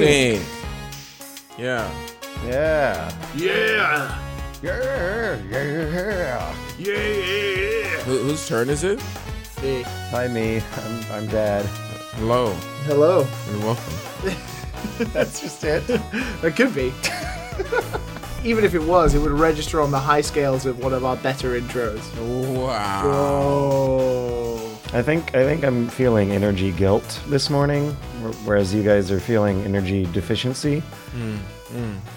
Insane. Yeah. Yeah. Yeah. Yeah. Yeah. Yeah. Who, whose turn is it? Me. Hi, me. I'm, I'm Dad. Hello Hello. and welcome. That's just it. That could be. Even if it was, it would register on the high scales of one of our better intros. Wow. Oh. I think I think I'm feeling energy guilt this morning, whereas you guys are feeling energy deficiency.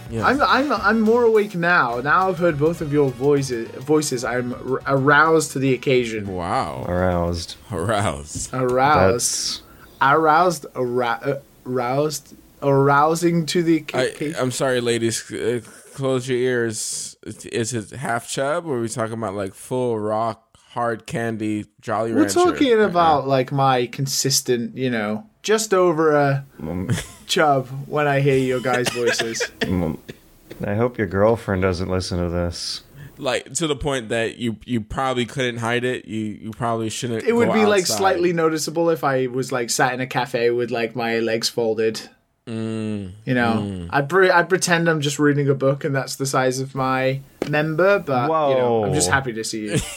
Yes. I'm, I'm I'm more awake now. Now I've heard both of your voices. Voices. I'm r- aroused to the occasion. wow. Aroused. Aroused. Aroused. That's Aroused. Arou- uh, aroused. Arousing to the I, occasion. I'm sorry, ladies. Uh, close your ears. Is it half chub, or are we talking about like full rock, hard candy, Jolly We're Rancher? talking about like my consistent, you know, just over a chub when I hear your guys' voices. Mm, I hope your girlfriend doesn't listen to this. like to the point that you you probably couldn't hide it. You you probably shouldn't. It would go be like slightly noticeable if I was like sat in a cafe with like my legs folded. Mm, You know, I'd pre- I'd pretend I'm just reading a book and that's the size of my member, but you know, I'm just happy to see you.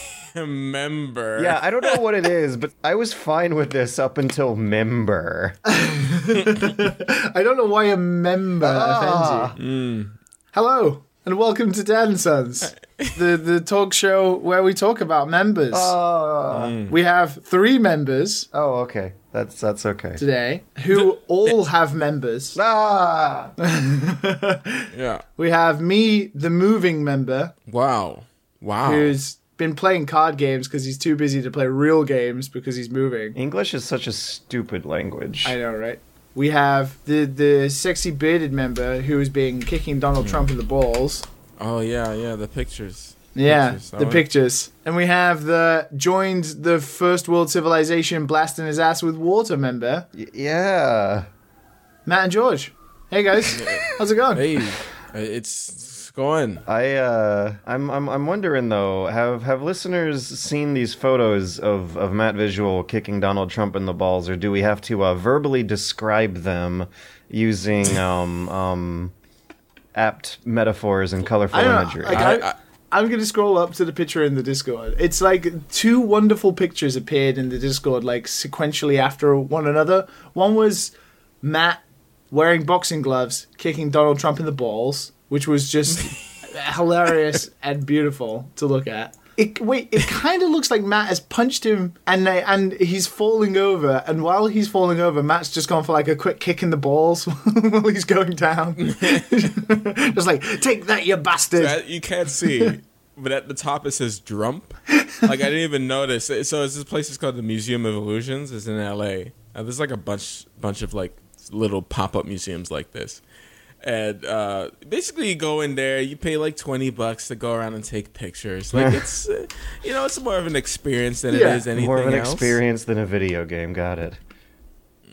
member. Yeah, I don't know what it is, but I was fine with this up until member. I don't know why a member Ah. offends you. Hello and welcome to Dad and Sons, the the talk show where we talk about members. Ah. We have three members Oh, okay. That's that's okay. today who all have members. Ah. Yeah. We have me, the moving member, Wow. Wow. who's been playing card games because he's too busy to play real games because he's moving. English is such a stupid language. I know, right? We have the the sexy bearded member who has been kicking Donald hmm. Trump in the balls. oh yeah, yeah. The pictures. Yeah, Pictures, the one. pictures. And we have the joined the first world civilization blasting his ass with water member, Y- yeah. Matt and George. Hey guys, how's it going? Hey, it's, it's going. I uh I'm I'm I'm wondering though, have have listeners seen these photos of of Matt Visual kicking Donald Trump in the balls or do we have to uh, verbally describe them using um um apt metaphors and colorful I don't know, imagery? like, I, I- I, I'm gonna scroll up to the picture in the Discord. It's like two wonderful pictures appeared in the Discord, like sequentially after one another. One was Matt wearing boxing gloves, kicking Donald Trump in the balls, which was just hilarious and beautiful to look at. It, wait, it kind of looks like Matt has punched him and they, and he's falling over. And while he's falling over, Matt's just gone for like a quick kick in the balls while he's going down. just like, take that, you bastard. that you can't see, but at the top it says "Drump." Like I didn't even notice. So it's this place is called the Museum of Illusions. It's in L.A. Uh, there's like a bunch bunch of like little pop up museums like this. And uh, basically, you go in there, you pay like twenty bucks to go around and take pictures. Like it's, uh, you know, it's more of an experience than Yeah, it is anything More of an else. experience than a video game, got it.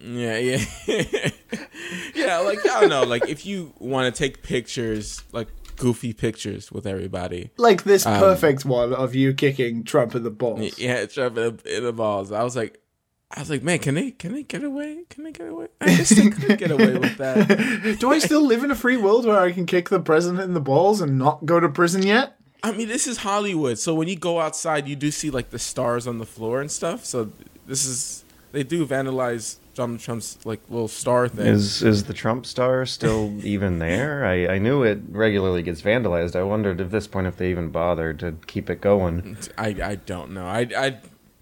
Yeah, yeah, yeah. Like I don't know. Like if you want to take pictures, like goofy pictures with everybody, like this Um, perfect one of you kicking Trump in the balls. yeah, Trump in the, in the balls. I was like, I was like, man, can they can they get away? Can they get away? I guess they could get away with that. Do I still live in a free world where I can kick the president in the balls and not go to prison yet? I mean, this is Hollywood, so when you go outside, you do see like the stars on the floor and stuff. So this is they do vandalize Donald Trump's like little star thing. Is is the Trump star still even there? I, I knew it regularly gets vandalized. I wondered at this point if they even bothered to keep it going. I I don't know. I I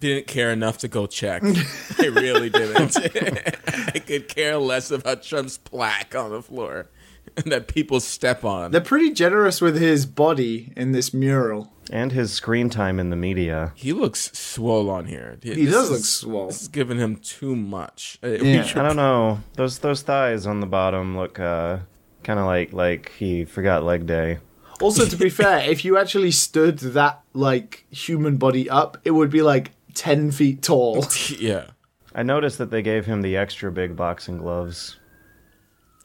didn't care enough to go check. I really didn't. I could care less about Trump's plaque on the floor that people step on. They're pretty generous with his body in this mural. And his screen time in the media. he looks swole on here. He does look swole. This is giving him too much. Uh, Yeah. should- I don't know. Those those thighs on the bottom look uh, kind of like like he forgot leg day. Also, to be fair, if you actually stood that like human body up, it would be like ten feet tall. yeah. I noticed that they gave him the extra big boxing gloves.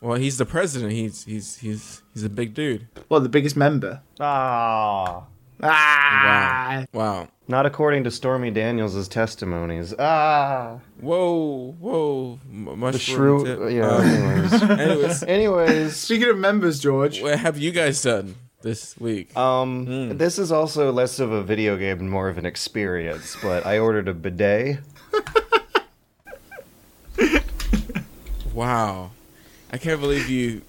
Well, he's the president. He's he's he's he's a big dude. well, the biggest member. Ah, Ah. Wow. Not according to Stormy Daniels' testimonies. Ah, Whoa, whoa. M- the shrew. tip. Yeah. Uh, anyways. anyways, anyways, Speaking of members, George. what have you guys done this week? um, Hmm. this is also less of a video game and more of an experience. But I ordered a bidet. Wow. I can't believe you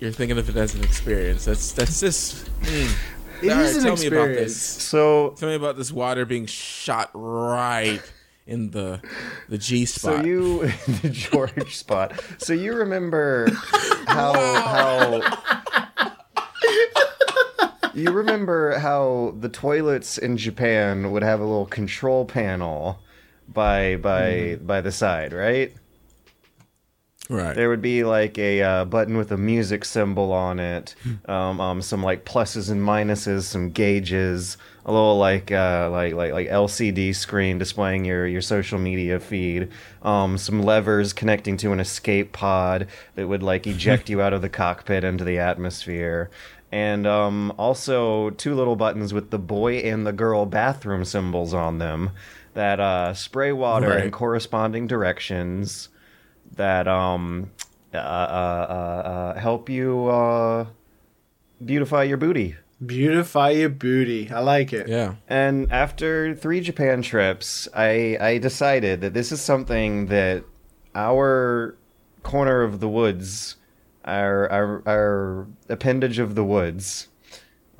you're thinking of it as an experience. That's that's just mm. It right, an tell me about experience. this. So, Tell me about this water being shot right in the the G spot. so you the George spot. So you remember how how you remember how the toilets in Japan would have a little control panel by by Mm-hmm. by the side, right? Right. There would be like a uh, button with a music symbol on it, um, um, some like pluses and minuses, some gauges, a little like uh, like like like LCD screen displaying your your social media feed, um, some levers connecting to an escape pod that would like eject you out of the cockpit into the atmosphere. And um, also two little buttons with the boy and the girl bathroom symbols on them that uh, spray water in corresponding directions that um uh, uh, uh, uh, help you uh, beautify your booty. Beautify your booty. I like it. yeah. And after three Japan trips, I I decided that this is something that our corner of the woods, our our, our appendage of the woods,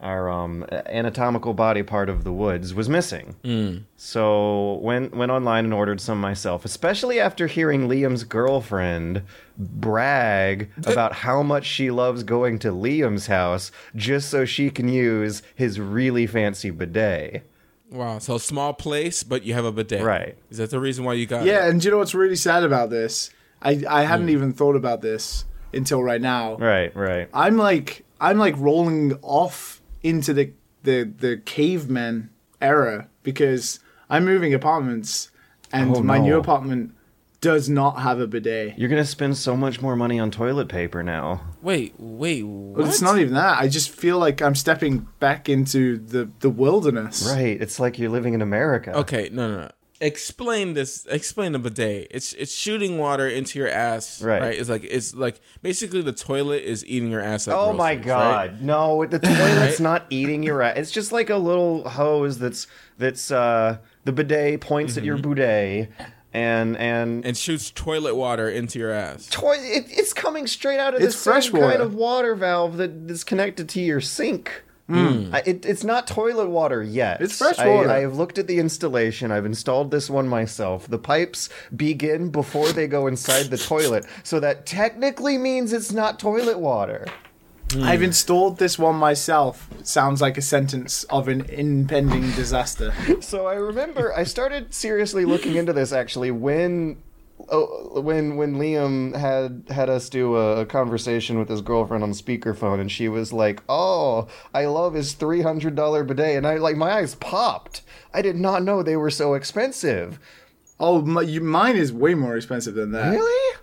our um, anatomical body part of the woods was missing. Mm. So went went online and ordered some myself, especially after hearing Liam's girlfriend brag about how much she loves going to Liam's house just so she can use his really fancy bidet. Wow. So small place, but you have a bidet. Right. Is that the reason why you got Yeah, it? and you know what's really sad about this? I I hadn't Hmm. even thought about this until right now. Right, right. I'm like I'm like rolling off into the the the caveman era because I'm moving apartments and Oh, my no. new apartment does not have a bidet. You're gonna spend so much more money on toilet paper now. Wait, wait. What? But it's not even that. I just feel like I'm stepping back into the the wilderness. Right. It's like you're living in America. Okay, no, no, no. Explain this. Explain the bidet. It's it's shooting water into your ass. Right. Right. It's like it's like basically the toilet is eating your ass. Like Oh my groceries, god. right? No, the toilet's Right? not eating your ass. It's just like a little hose that's that's uh the bidet points at your bidet and and And shoots toilet water into your ass. toi- it, it's coming straight out of It's the same fresh kind of water valve that is connected to your sink. Hmm. I, it, it's not toilet water yet. It's fresh water. I, have looked at the installation. I've installed this one myself. The pipes begin before they go inside the toilet, so that technically means it's not toilet water. I've installed this one myself. Sounds like a sentence of an impending disaster. So I remember I started seriously looking into this actually when oh, when when Liam had had us do a, a conversation with his girlfriend on speakerphone and she was like, "Oh, I love his $300 bidet." And I like my eyes popped. I did not know they were so expensive. Oh, my, you, mine is way more expensive than that. Really?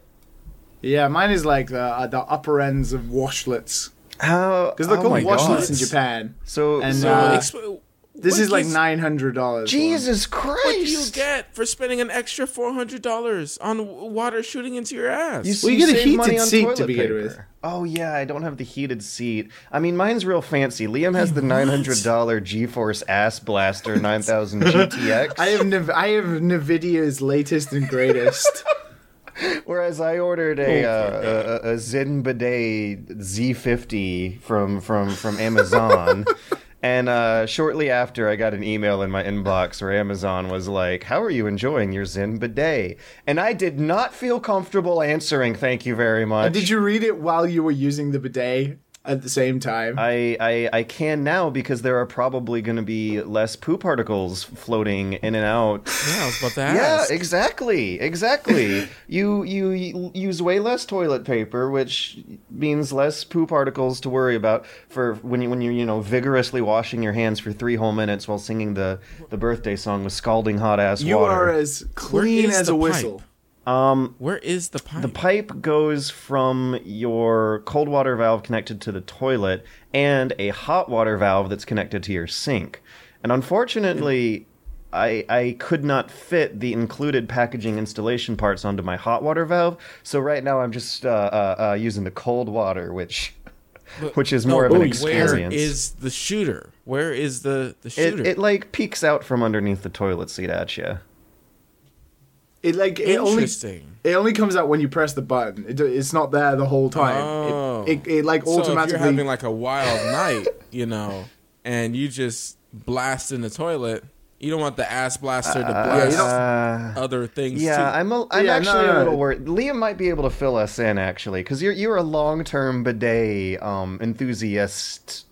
Yeah, mine is like the uh, the upper ends of washlets How because they're oh called washlets God. in Japan. So, And, so uh, Exp- This what is like nine hundred dollars. Jesus Christ. What do you get for spending an extra four hundred dollars on water shooting into your ass? Well, you get a heated money on seat to toilet begin paper. with. Oh yeah, I don't have the heated seat. I mean, mine's real fancy. Liam has the nine hundred dollar GeForce Ass Blaster nine thousand GTX, I have Nv- I have Nvidia's latest and greatest. whereas I ordered a, uh, a a Zen Bidet Z50 from from from Amazon. And uh, shortly after, I got an email in my inbox where Amazon was like, "How are you enjoying your Zen bidet?" And I did not feel comfortable answering. Thank you very much. Did you read it while you were using the bidet at the same time? I, I I can now because there are probably going to be less poo particles floating in and out. yeah, I was about to Yeah, exactly, exactly. you you y- use way less toilet paper, which means less poo particles to worry about for when you when you're you know vigorously washing your hands for three whole minutes while singing the the birthday song with scalding hot ass you water. You are as clean as the a whistle. Um, Where is the pipe? the pipe goes from your cold water valve connected to the toilet and a hot water valve that's connected to your sink. And unfortunately, I I could not fit the included packaging installation parts onto my hot water valve. So right now I'm just uh, uh, uh, using the cold water, which which is more of an where experience. is the shooter? Where is the the shooter? it, it like peeks out from underneath the toilet seat at you. It like it only it only comes out when you press the button. It, it's not there the whole time. Oh. It, it, it like So if automatically. you're having like a wild night, you know, and you just blast in the toilet, you don't want the ass blaster to blast Uh, other things. Yeah, too. I'm a, I'm Yeah, actually no, a no. little worried. Liam might be able to fill us in actually, because you're you're a long term bidet um, enthusiast,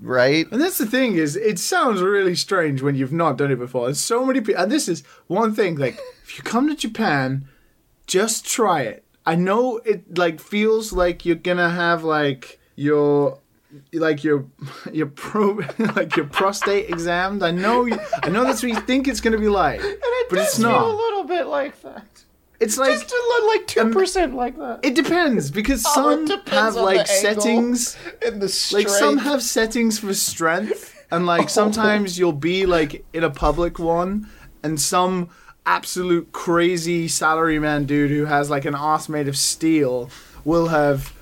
right? And that's the thing is, it sounds really strange when you've not done it before. And so many people, and this is one thing. Like, if you come to Japan, just try it. I know it like feels like you're gonna have like your like your your pro like your prostate examined. I know you, I know that's what you think it's gonna be like, and but it's not. A little bit like that. It's like a, like um, two percent like that. it depends because Oh, some depends have like settings. And the like some have settings for strength and like sometimes you'll be like in a public one and some absolute crazy salaryman dude who has like an ass made of steel will have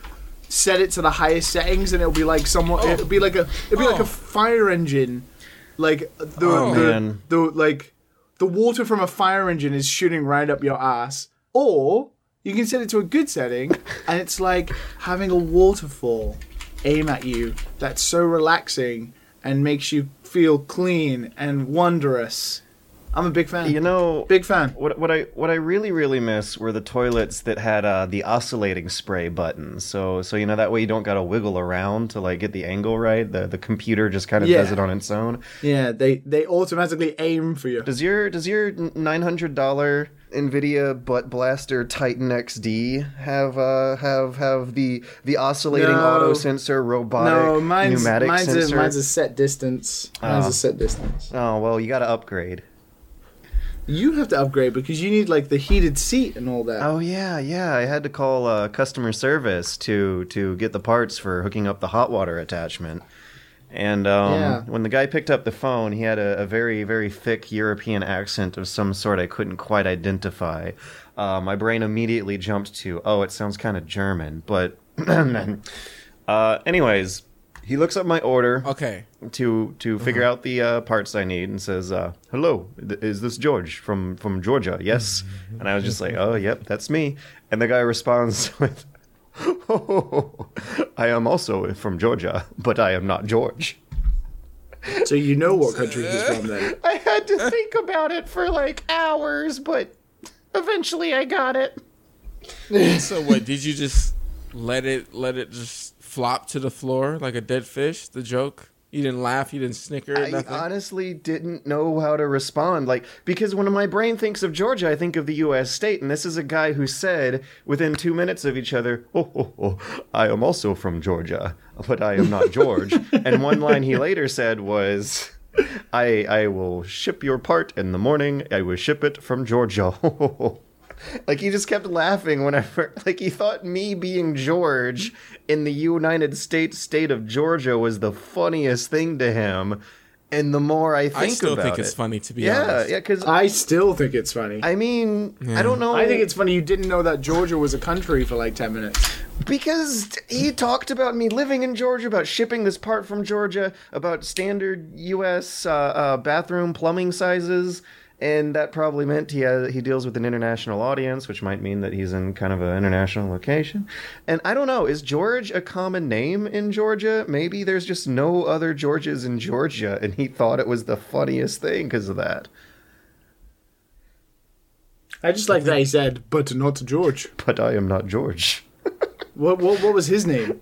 set it to the highest settings and it'll be like somewhat oh. it'll be like a it'll be like Oh. a fire engine like the, Oh. the, Man. the like the water from a fire engine is shooting right up your ass or you can set it to a good setting and it's like having a waterfall aim at you that's so relaxing and makes you feel clean and wondrous. I'm a big fan. you know, big fan. what what I what I really really miss were the toilets that had uh, the oscillating spray button. So so you know that way you don't got to wiggle around to like get the angle right. The the computer just kind of Yeah. does it on its own. Yeah, they they automatically aim for you. Does your does your nine hundred dollar Nvidia butt blaster Titan XD have uh have have the the oscillating No. auto sensor robotic No, mine's pneumatic mine's sensor? a, mine's a set distance. Mine's Oh. a set distance. oh well, you got to upgrade. You have to upgrade because you need like the heated seat and all that. Oh yeah, yeah. I had to call uh, customer service to to get the parts for hooking up the hot water attachment. And um, Yeah. when the guy picked up the phone, he had a, a very very thick European accent of some sort I couldn't quite identify. Uh, my brain immediately jumped to, oh, it sounds kind of German. But uh, anyways, he looks up my order Okay. to to figure out the uh, parts I need and says, uh, "Hello, th- is this George from from Georgia?" Yes, and I was just like, "Oh, yep, that's me." And the guy responds with, "Oh, I am also from Georgia, but I am not George." So you know what country he's from then. I had to think about it for like hours, but eventually I got it. So what? Did you just let it let it just flop to the floor like a dead fish? The joke. You didn't laugh. You didn't snicker. I nothing. honestly didn't know how to respond. Like, because when my brain thinks of Georgia, I think of the U.S. state, and this is a guy who said within two minutes of each other, "Oh, oh, oh I am also from Georgia, but I am not George." and one line he later said was, "I I will ship your part in the morning. I will ship it from Georgia." Like he just kept laughing whenever, like he thought me being George in the United States state of Georgia was the funniest thing to him. And the more I think I still about think it, it's funny to be yeah, honest. yeah, yeah, because I still think it's funny. I, I mean, I don't know. I think it's funny you didn't know that Georgia was a country for like ten minutes. because he talked about me living in Georgia, about shipping this part from Georgia, about standard U.S. Uh, uh, bathroom plumbing sizes, and that probably meant he has, he deals with an international audience, which might mean that he's in kind of an international location. And I don't know, is George a common name in Georgia? Maybe there's just no other Georges in Georgia, and he thought it was the funniest thing because of that. I just like that he said, but not George. But I am not George. What what, what was his name?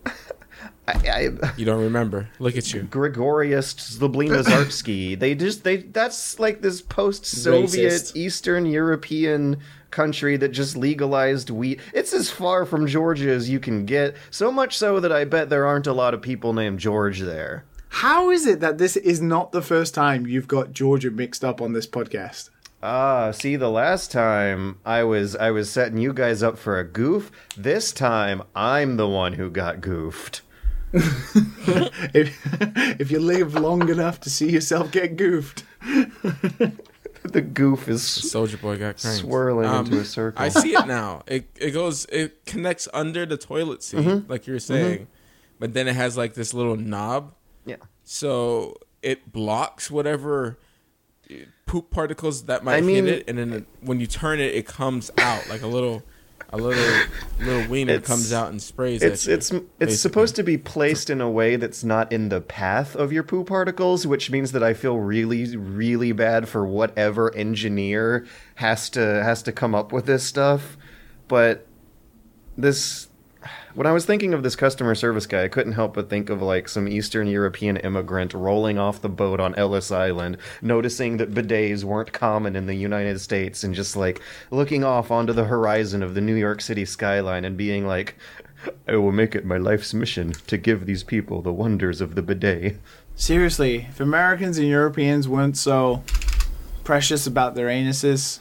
I, I, You don't remember. Look at you. Gregorius Zblina They just they that's like this post-Soviet Racist. Eastern European country that just legalized wheat. It's as far from Georgia as you can get. So much so that I bet there aren't a lot of people named George there. How is it that this is not the first time you've got Georgia mixed up on this podcast? Ah, see, the last time I was I was setting you guys up for a goof. This time I'm the one who got goofed. if, if you live long enough to see yourself get goofed. The goof is Soulja Boy got cranked. swirling into a circle. I see it now. It it goes it connects under the toilet seat, Mm-hmm. like you were saying, but then it has like this little knob, yeah. so it blocks whatever uh, poop particles that might I mean- hit it, and then it, when you turn it, it comes out like a little a little little wiener It's- comes out and sprays. It's you, it's it's basically. supposed to be placed in a way that's not in the path of your poo particles, which means that I feel really really bad for whatever engineer has to has to come up with this stuff. But this when I was thinking of this customer service guy, I couldn't help but think of like some Eastern European immigrant rolling off the boat on Ellis Island, noticing that bidets weren't common in the United States, and just like looking off onto the horizon of the New York City skyline and being like, I will make it my life's mission to give these people the wonders of the bidet. Seriously, if Americans and Europeans weren't so precious about their anuses,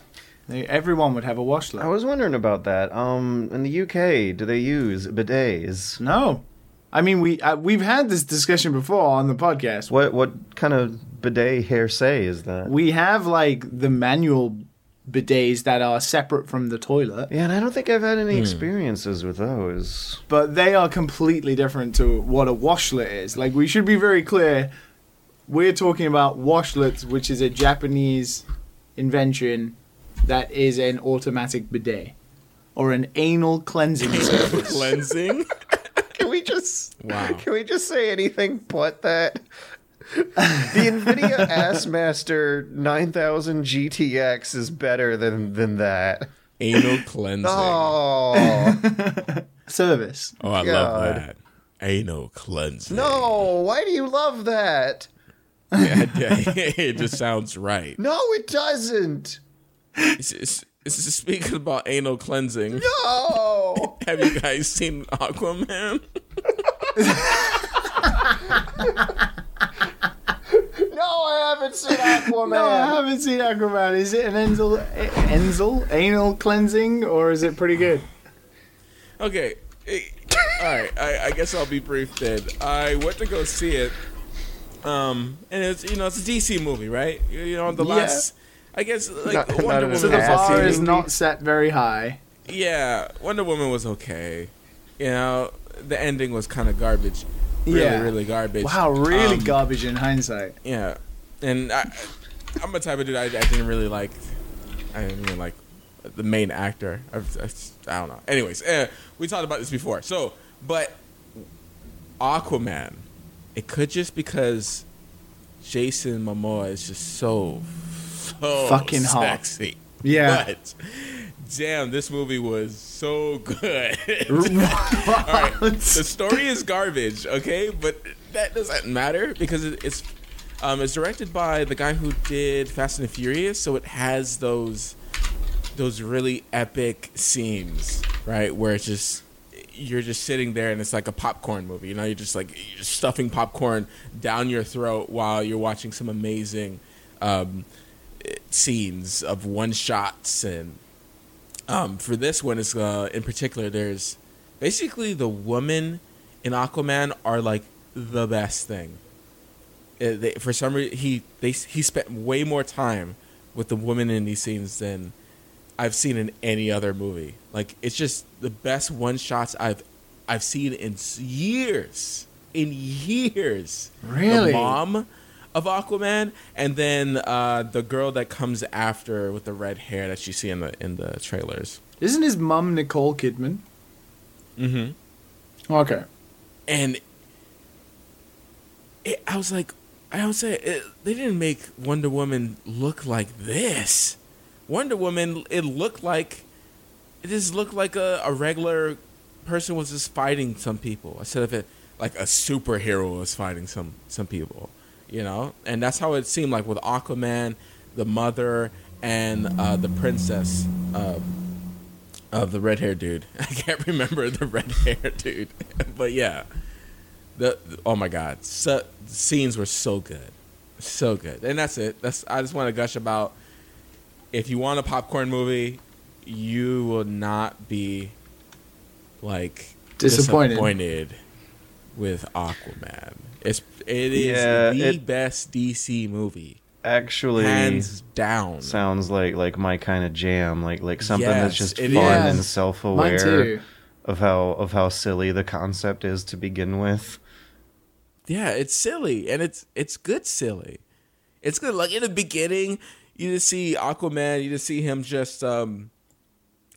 they, everyone would have a washlet. I was wondering about that. Um, in the UK, do they use bidets? No. I mean, we uh, we've had this discussion before on the podcast. What what kind of bidet hair say is that? We have like the manual bidets that are separate from the toilet, Yeah, and I don't think I've had Hmm. any experiences with those. but they are completely different to what a washlet is. Like we should be very clear. We're talking about washlets, which is a Japanese invention that is an automatic bidet or an anal cleansing service. cleansing. Can we just Wow. Can we just say anything but that? The Nvidia Assmaster 9000 GTX is better than than that. Anal cleansing. Oh service. Oh, I God. love that. Anal cleansing. no! Why do you love that? Yeah, yeah, it just sounds right. No, it doesn't. Speaking about anal cleansing. No. Have you guys seen Aquaman? No, I haven't seen Aquaman. No, I haven't seen Aquaman. Is it an Enzel, Enzel anal cleansing, or is it pretty good? Okay. All right. I, I guess I'll be brief then. I went to go see it. Um, and it's you know it's a DC movie, right? You, you know the Yeah. last. I guess like Not- not Wonder an Woman. So the was- bar is not set very high. yeah, Wonder Woman was okay. You know, the ending was kind of garbage. Really, Yeah. really garbage. Wow, really Um, garbage in hindsight. Yeah, and I, I'm a type of dude I, I didn't really like. I didn't even like the main actor. I, I, I don't know. Anyways, eh, we talked about this before. So, but Aquaman, it could just because Jason Momoa is just so so Fucking hot. sexy. Yeah. But damn, this movie was so good. All right, the story is garbage, okay, but that doesn't matter because it's um, it's directed by the guy who did Fast and Furious, so it has those those really epic scenes, right, where it's just you're just sitting there and it's like a popcorn movie. You know, you're just like you're stuffing popcorn down your throat while you're watching some amazing um, scenes of one shots and um, for this one is uh, in particular there's basically the women in Aquaman are like the best thing. Uh, they, for some reason he they he spent way more time with the women in these scenes than I've seen in any other movie. Like it's just the best one shots I've I've seen in years. In years. Really? The mom of Aquaman and then uh, the girl that comes after with the red hair that you see in the in the trailers. Isn't his mom Nicole Kidman? Mhm. Okay. and it, I was like, I don't say it, they didn't make Wonder Woman look like this. Wonder Woman, it looked like it just looked like a, a regular person was just fighting some people instead of it like a superhero was fighting some some people, you know. And that's how it seemed like with Aquaman, the mother, and uh, the princess. Um, of the red hair dude. I can't remember the red hair dude, but yeah, the oh my god, so, the scenes were so good, so good, and that's it. That's I just want to gush about. if you want a popcorn movie, you will not be like Disappointed. disappointed with Aquaman. It's it is Yeah, the it- best DC movie, Actually, hands down. sounds like like my kind of jam. Like like something that's just fun is. and self aware of how of how silly the concept is to begin with. Yeah, it's silly and it's it's good silly. It's good. Like in the beginning, you just see Aquaman, you just see him just um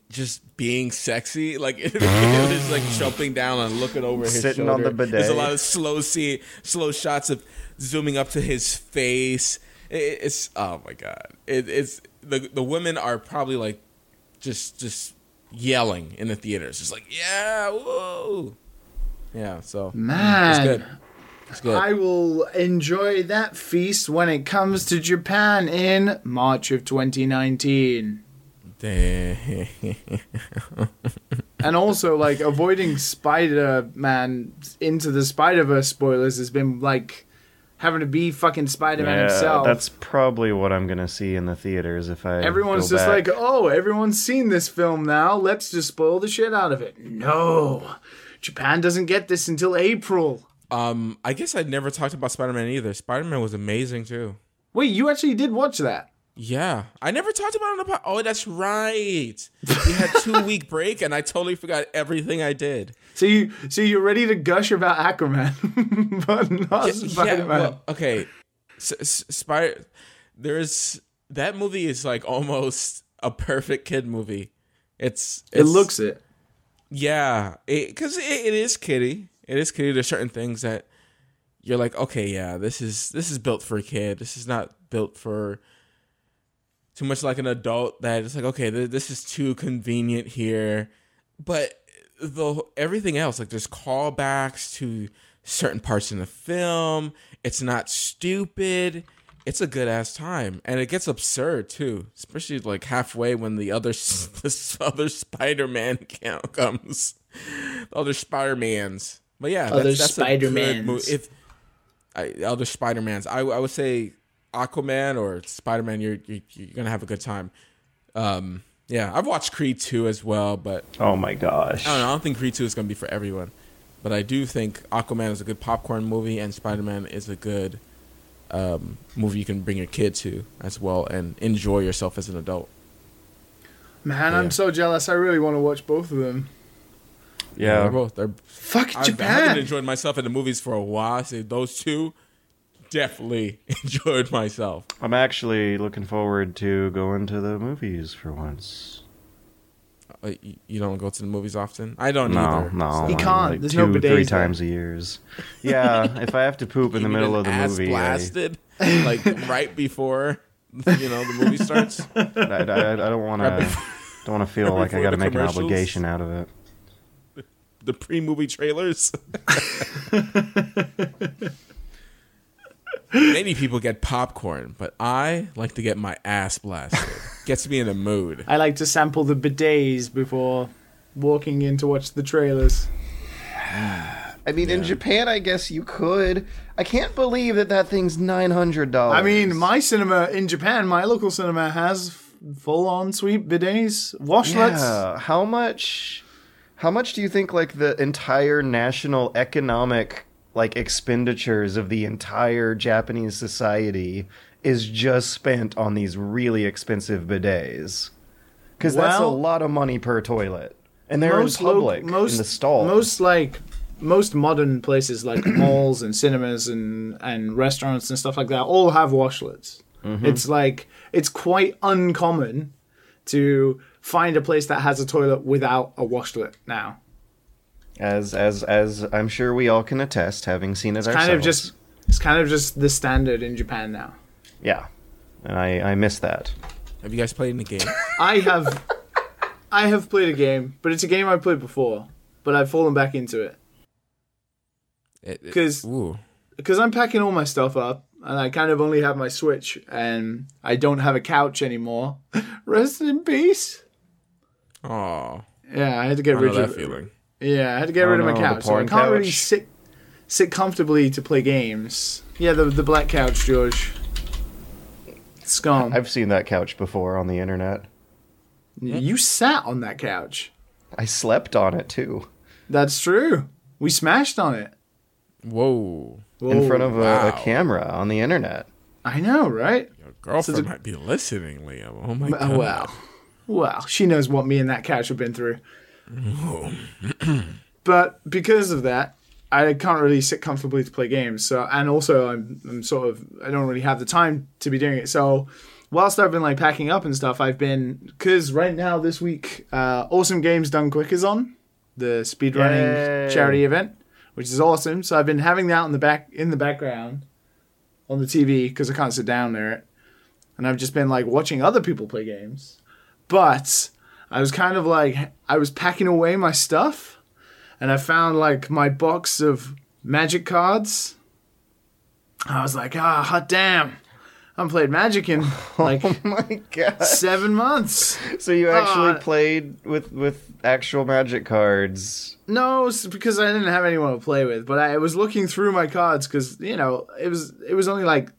just being sexy. Like the beginning, mm. just like jumping down and looking over his Sitting on the bidet. There's a lot of slow see slow shots of zooming up to his face. It, it's oh my god. It, it's the the women are probably like just just yelling in the theaters. Just like, yeah, whoa. Yeah, so mm, Man. it's good. It's good. I will enjoy that feast when it comes to Japan in March of 2019. Damn. And also, like, avoiding Spider Man into the Spider Verse spoilers has been like having to be fucking Spider Man himself. that's probably what I'm gonna see in the theaters if I. Everyone's go just back. like, oh, everyone's seen this film now. Let's just spoil the shit out of it. No. Japan doesn't get this until April. Um, I guess I never talked about Spider Man either. Spider Man was amazing too. Wait, you actually did watch that? Yeah, I never talked about it on the pod. Oh, that's right. We had two week break, and I totally forgot everything I did. So you, so you're ready to gush about Aquaman, but not Spider Man. well, okay. Spider, there's that movie is like almost a perfect kid movie. It's, it looks it. Yeah, because it, it is kitty. It is kitty. There's certain things that you're like, okay, yeah, this is this is built for a kid. This is not built for too much like an adult. That it's like, okay, th- this is too convenient here. But the everything else, like there's callbacks to certain parts in the film. It's not stupid. It's a good ass time, and it gets absurd too, especially like halfway when the other this other Spider Man count comes, the other Spider Mans. But yeah, Other that's, that's Spider-Mans. If I, other Spider Mans, I, I would say Aquaman or Spider Man. You're, you're you're gonna have a good time. Um, yeah, I've watched Creed two as well, but oh my gosh. I don't know. I don't think Creed two is gonna be for everyone. But I do think Aquaman is a good popcorn movie, and Spider Man is a good um, movie you can bring your kid to as well and enjoy yourself as an adult. Man, Yeah. I'm so jealous. I really want to watch both of them. Yeah. They're both. They're, Fuck I, I haven't enjoyed myself in the movies for a while. I say those two definitely enjoyed myself. I'm actually looking forward to going to the movies for once. Uh, you, you don't go to the movies often. I don't No, either. no. so- He can't. Like There's two, no bidets three there. times a years. Yeah, if I have to poop in the middle of the ass movie, I, blasted like right before you know the movie starts. I, I, I don't want Right to. Don't want to feel like I got to make an obligation out of it. the pre-movie trailers. Many people get popcorn, but I like to get my ass blasted. Gets me in the mood. I like to sample the bidets before walking in to watch the trailers. I mean, in Japan, I guess you could. I can't believe that that thing's nine hundred dollars. I mean, my cinema in Japan, my local cinema has full on sweep bidets, washlets. yeah. How much? How much do you think like the entire national economic like expenditures of the entire Japanese society is just spent on these really expensive bidets? Because that's a lot of money per toilet, and they're in lo- public in the stall. Most like most modern places like malls and cinemas and and restaurants and stuff like that all have washlets. Mm-hmm. It's like it's quite uncommon to find a place that has a toilet without a washlet now. As as as I'm sure we all can attest, having seen it ourselves. Kind of just it's kind of just the standard in Japan now. yeah, and I I miss that. Have you guys played in the game? I have I have played a game, but it's a game I played before, but I've fallen back into it. It- it- 'Cause- because I'm packing all my stuff up and I kind of only have my Switch and I don't have a couch anymore. Rest in peace. oh, Yeah, I had to get I rid of that feeling. Yeah, I had to get rid of my no, the couch. So I can't really sit sit comfortably to play games. Yeah, the the black couch, George. It's gone. I've seen that couch before on the internet. you sat on that couch. I slept on it too, That's true. We smashed on it. Whoa. in front of a, a camera on the internet. I know, right? Your girlfriend So the- might be listening, Liam. Oh my Oh, god. well, well, she knows what me and that couch have been through. but because of that, I can't really sit comfortably to play games. So, and also, I'm, I'm sort of, I don't really have the time to be doing it. So, whilst I've been like packing up and stuff, I've been because right now this week, uh, Awesome Games Done Quick is on the speedrunning charity event, which is awesome. So I've been having that in the back in the background on the TV because I can't sit down there, and I've just been like watching other people play games. But I was kind of like I was packing away my stuff, and I found like my box of magic cards. I was like, ah, hot damn. I haven't played Magic in like Oh my god! seven months. So you actually Uh, played with with actual magic cards? No, because I didn't have anyone to play with. But I was looking through my cards because you know it was it was only like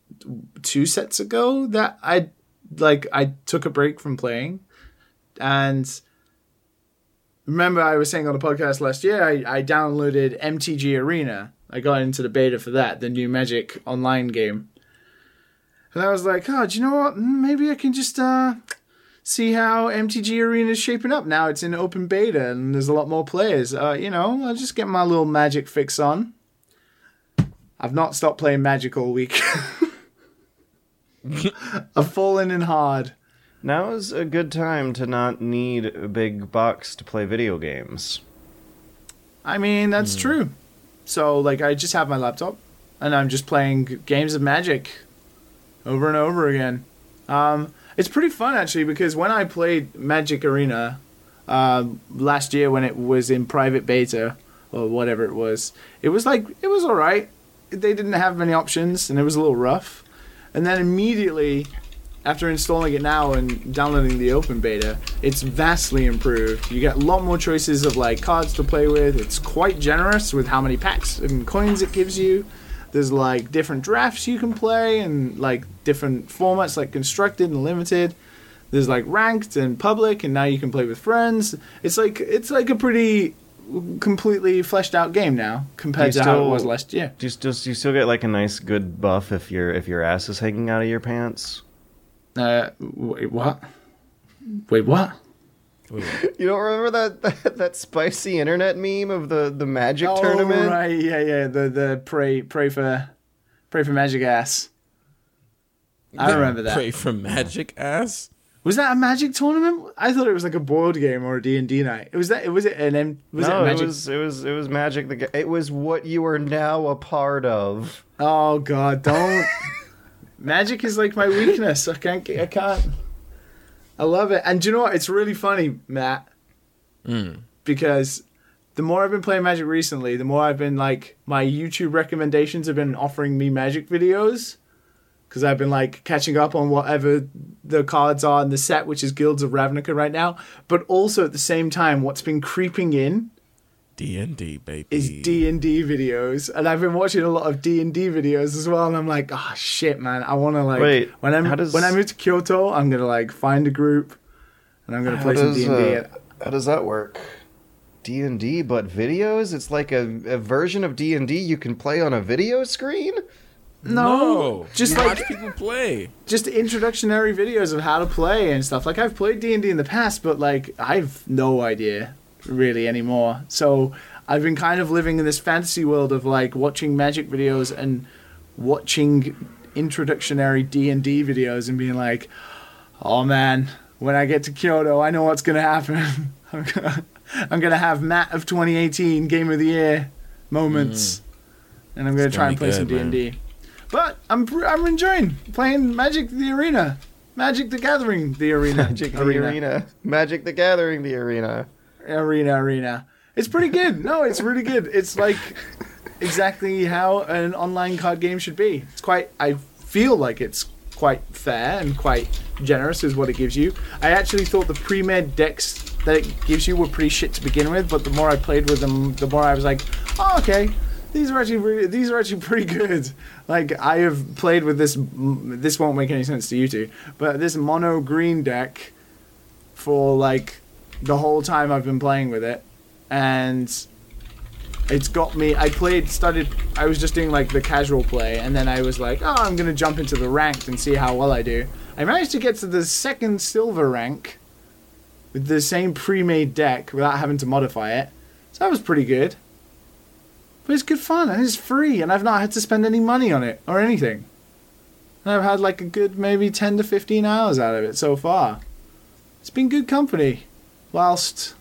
two sets ago that I like I took a break from playing, and remember I was saying on the podcast last year I, I downloaded MTG Arena. I got into the beta for that, the new Magic online game, and I was like, oh, do you know what? Mm, Maybe I can just uh see how MTG Arena is shaping up now. It's in open beta and there's a lot more players. Uh, you know, I'll just get my little Magic fix on. I've not stopped playing Magic all week. I've fallen in hard. Now is a good time to not need a big box to play video games. I mean, that's true. So, like, I just have my laptop and I'm just playing games of Magic over and over again. Um, it's pretty fun actually because when I played Magic Arena uh, last year when it was in private beta or whatever it was, it was like it was all right. They didn't have many options and it was a little rough. And then immediately after installing it now and downloading the open beta, it's vastly improved. You get a lot more choices of like cards to play with. It's quite generous with how many packs and coins it gives you. There's like different drafts you can play and like different formats like constructed and limited. There's like ranked and public and now you can play with friends. It's like it's like a pretty completely fleshed out game now compared to how it was last year. Do you, still, do you still get like a nice good buff if your if your ass is hanging out of your pants? Uh, wait, what? Wait, what? You don't remember that that, that spicy internet meme of the the magic Oh, tournament? right, yeah, yeah. The the pray pray for pray for magic ass. I remember that. Pray for magic ass. Was that a magic tournament? I thought it was like a board game or a D and D night. It was that. Was it an M? Was no, it a it magic? was it was it was magic. The Ga- it was what you are now a part of. Oh God! Don't. magic is like my weakness. I can't. I can't. I love it, and do you know what? It's really funny, Matt. Hmm. Because the more I've been playing Magic recently, the more I've been like my YouTube recommendations have been offering me Magic videos. Because I've been like catching up on whatever the cards are in the set, which is Guilds of Ravnica right now. But also at the same time, what's been creeping in D and D baby. is D and D videos, and I've been watching a lot of D and D videos as well. And I'm like, oh shit, man, I want to like Wait, when I'm does- when I move to Kyoto, I'm gonna like find a group, and I'm gonna play some D and D. uh, how does that work? D and D, but videos. It's like a, a version of D and D you can play on a video screen. No, just you like watch people play. just introductionary videos of how to play and stuff. Like I've played D and D in the past, but like I've no idea really anymore. So I've been kind of living in this fantasy world of like watching Magic videos and watching introductionary D and D videos and being like, oh man, when I get to Kyoto, I know what's gonna happen. I'm gonna, I'm gonna have Matt of 2018 Game of the Year moments, hmm. and I'm gonna It's try and play some D and D. But I'm I'm enjoying playing Magic the Arena, Magic the Gathering the Arena, Magic the arena. Magic the Gathering the arena. Arena, arena. It's pretty good. No, it's really good. It's like exactly how an online card game should be. It's quite. I feel like it's quite fair and quite generous is what it gives you. I actually thought the pre-made decks that it gives you were pretty shit to begin with, but the more I played with them, the more I was like, oh okay, these are actually really, these are actually pretty good. Like I have played with this. This won't make any sense to you two, but this mono green deck for like the whole time I've been playing with it, and it's got me. I played, started. I was just doing like the casual play, and then I was like, oh, I'm gonna jump into the ranked and see how well I do. I managed to get to the second silver rank with the same pre-made deck without having to modify it. So that was pretty good. But it's good fun and it's free and I've not had to spend any money on it or anything. And I've had like a good maybe 10 to 15 hours out of it so far. It's been good company whilst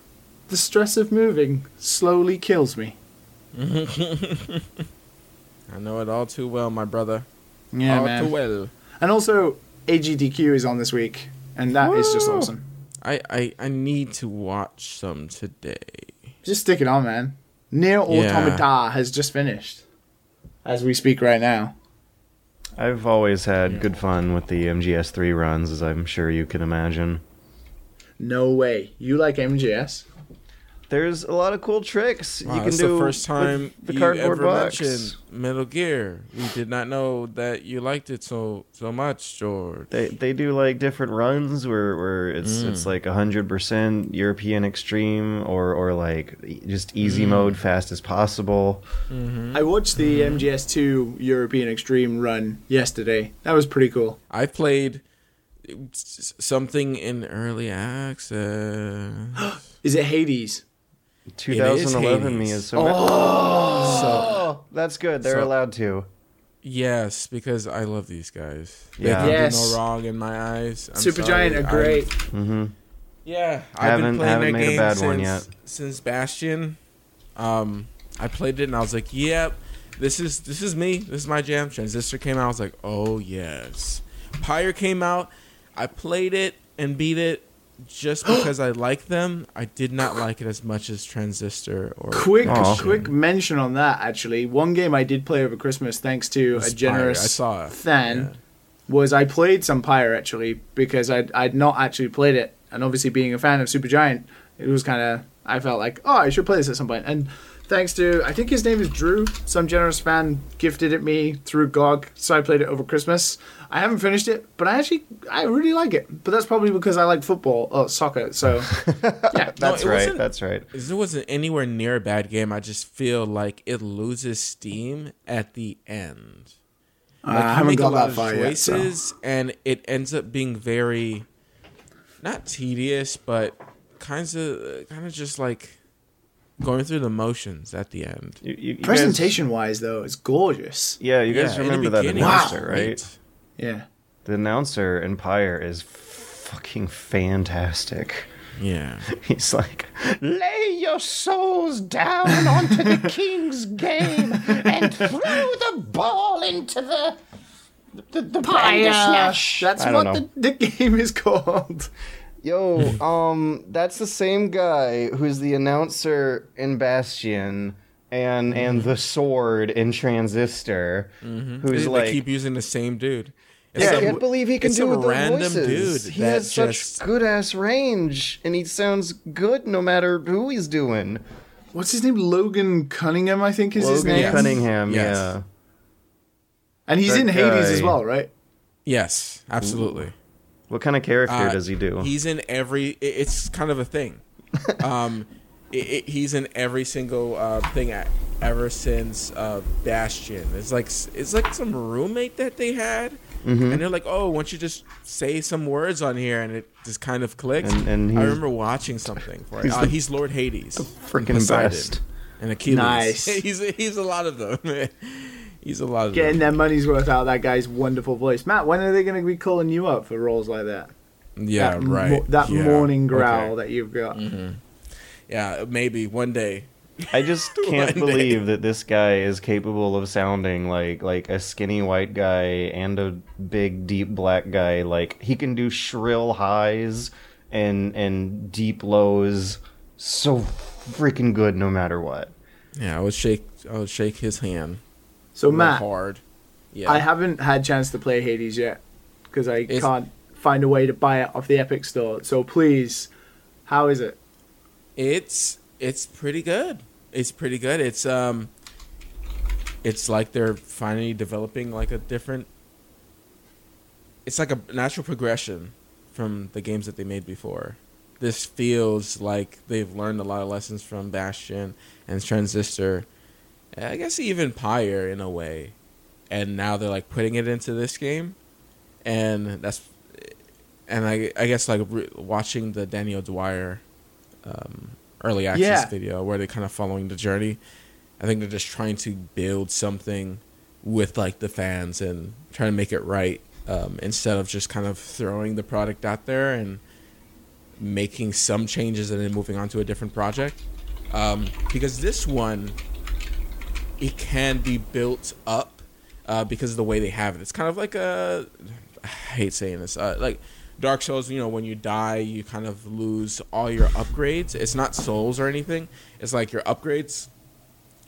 the stress of moving slowly kills me. I know it all too well, my brother. Yeah, all man. too well. And also AGDQ is on this week and that is just awesome. I, I, I need to watch some today. Just stick it on, man. Nier Yeah. Automata has just finished as we speak right now. I've always had good fun with the MGS3 runs, as I'm sure you can imagine. No way. You like MGS? There's a lot of cool tricks Wow, you can that's do. the first time the you cardboard ever box. mentioned Metal Gear. We did not know that you liked it so so much, George. They they do like different runs where, where it's Mm. it's like hundred percent European extreme or or like just Mm. easy mode fast as possible. I watched the MGS2 European Extreme run yesterday. That was pretty cool. I played s- something in early access. Is it Hades? 2011 me is so. Oh, so Oh, that's good. They're So- allowed to. yes, because I love these guys. They Yeah. can Yes. do no wrong in my eyes. I'm Supergiant sorry. are I'm- great. hmm Yeah, I've Haven't- been playing haven't that made a game bad since, one yet. since Bastion. Um, I played it and I was like, "Yep, this is this is me. This is my jam." Transistor came out. I was like, "Oh yes." Pyre came out. I played it and beat it just because I like them. I did not like it as much as Transistor or Quick, Aw. quick mention on that. Actually, one game I did play over Christmas, thanks to a generous I saw it. fan, Yeah. was I played some Pyre actually because I'd I'd not actually played it, and obviously being a fan of Supergiant, it was kind of I felt like oh I should play this at some point, and thanks to I think his name is Drew, some generous fan gifted it me through GOG, so I played it over Christmas. I haven't finished it, but I actually I really like it, but that's probably because I like football or soccer, so yeah. That's it right. That's right. It wasn't anywhere near a bad game. I just feel like it loses steam at the end. Uh, like, I haven't got a lot that of far yet. So. choices, and it ends up being very, not tedious, but kinds of, kind of just like going through the motions at the end. You, you, you guys- Presentation wise, though, it's gorgeous. yeah, you guys Yeah, remember that announcer, it was right? great. Yeah. The announcer in Pyre is fucking fantastic. Yeah, He's like, lay your souls down onto the king's game and throw the ball into the the, the bandersnatch. That's I what the, the game is called. Yo, um, that's the same guy who's the announcer in Bastion and and the sword in Transistor, who's they, like. they keep using the same dude. I It's some- can't believe he can it's do some with the random voices. dude he that has such good ass range, and he sounds good no matter who he's doing. What's his name? Logan Cunningham, I think is his name. Yes. Cunningham, Yes. yeah. And he's That in Hades guy. as well, right? Yes, absolutely. What kind of character Uh, does he do? He's in every. It's kind of a thing. um, it, it, he's in every single uh, thing at, ever since uh, Bastion. It's like it's like some roommate that they had, Mm-hmm. and they're like, "Oh, why don't you just say some words on here?" And it just kind of clicked. And- and I remember watching something for it. he's Uh, the- he's Lord Hades, freaking and best. and Achilles. Nice. he's he's a lot of them. he's a lot of Getting them. their money's worth out of that guy's wonderful voice. Matt, when are they going to be calling you up for roles like that? Yeah, that right. mo- that Yeah, morning growl okay. that you've got. Mm-hmm. Yeah, maybe one day. I just can't One day. believe that this guy is capable of sounding like like a skinny white guy and a big deep black guy. Like he can do shrill highs and and deep lows so freaking good no matter what. Yeah, I would shake. I would shake his hand. So, Matt, hard. Yeah, I haven't had chance to play Hades yet because I It's- can't find a way to buy it off the Epic Store. So, please, how is it? It's it's pretty good. It's pretty good. It's um, it's like they're finally developing like a different. It's like a natural progression from the games that they made before. This feels like they've learned a lot of lessons from Bastion and Transistor. I guess even Pyre in a way, and now they're like putting it into this game, and that's, and I I guess like re- watching the Danny O'Dwyer, um, early access Yeah. video where they're kind of following the journey. I think they're just trying to build something with like the fans and trying to make it right um, instead of just kind of throwing the product out there and making some changes and then moving on to a different project. Um, because this one, it can be built up uh, because of the way they have it. It's kind of like a, I hate saying this, uh, like Dark Souls. You know, when you die, you kind of lose all your upgrades. It's not souls or anything. It's like your upgrades.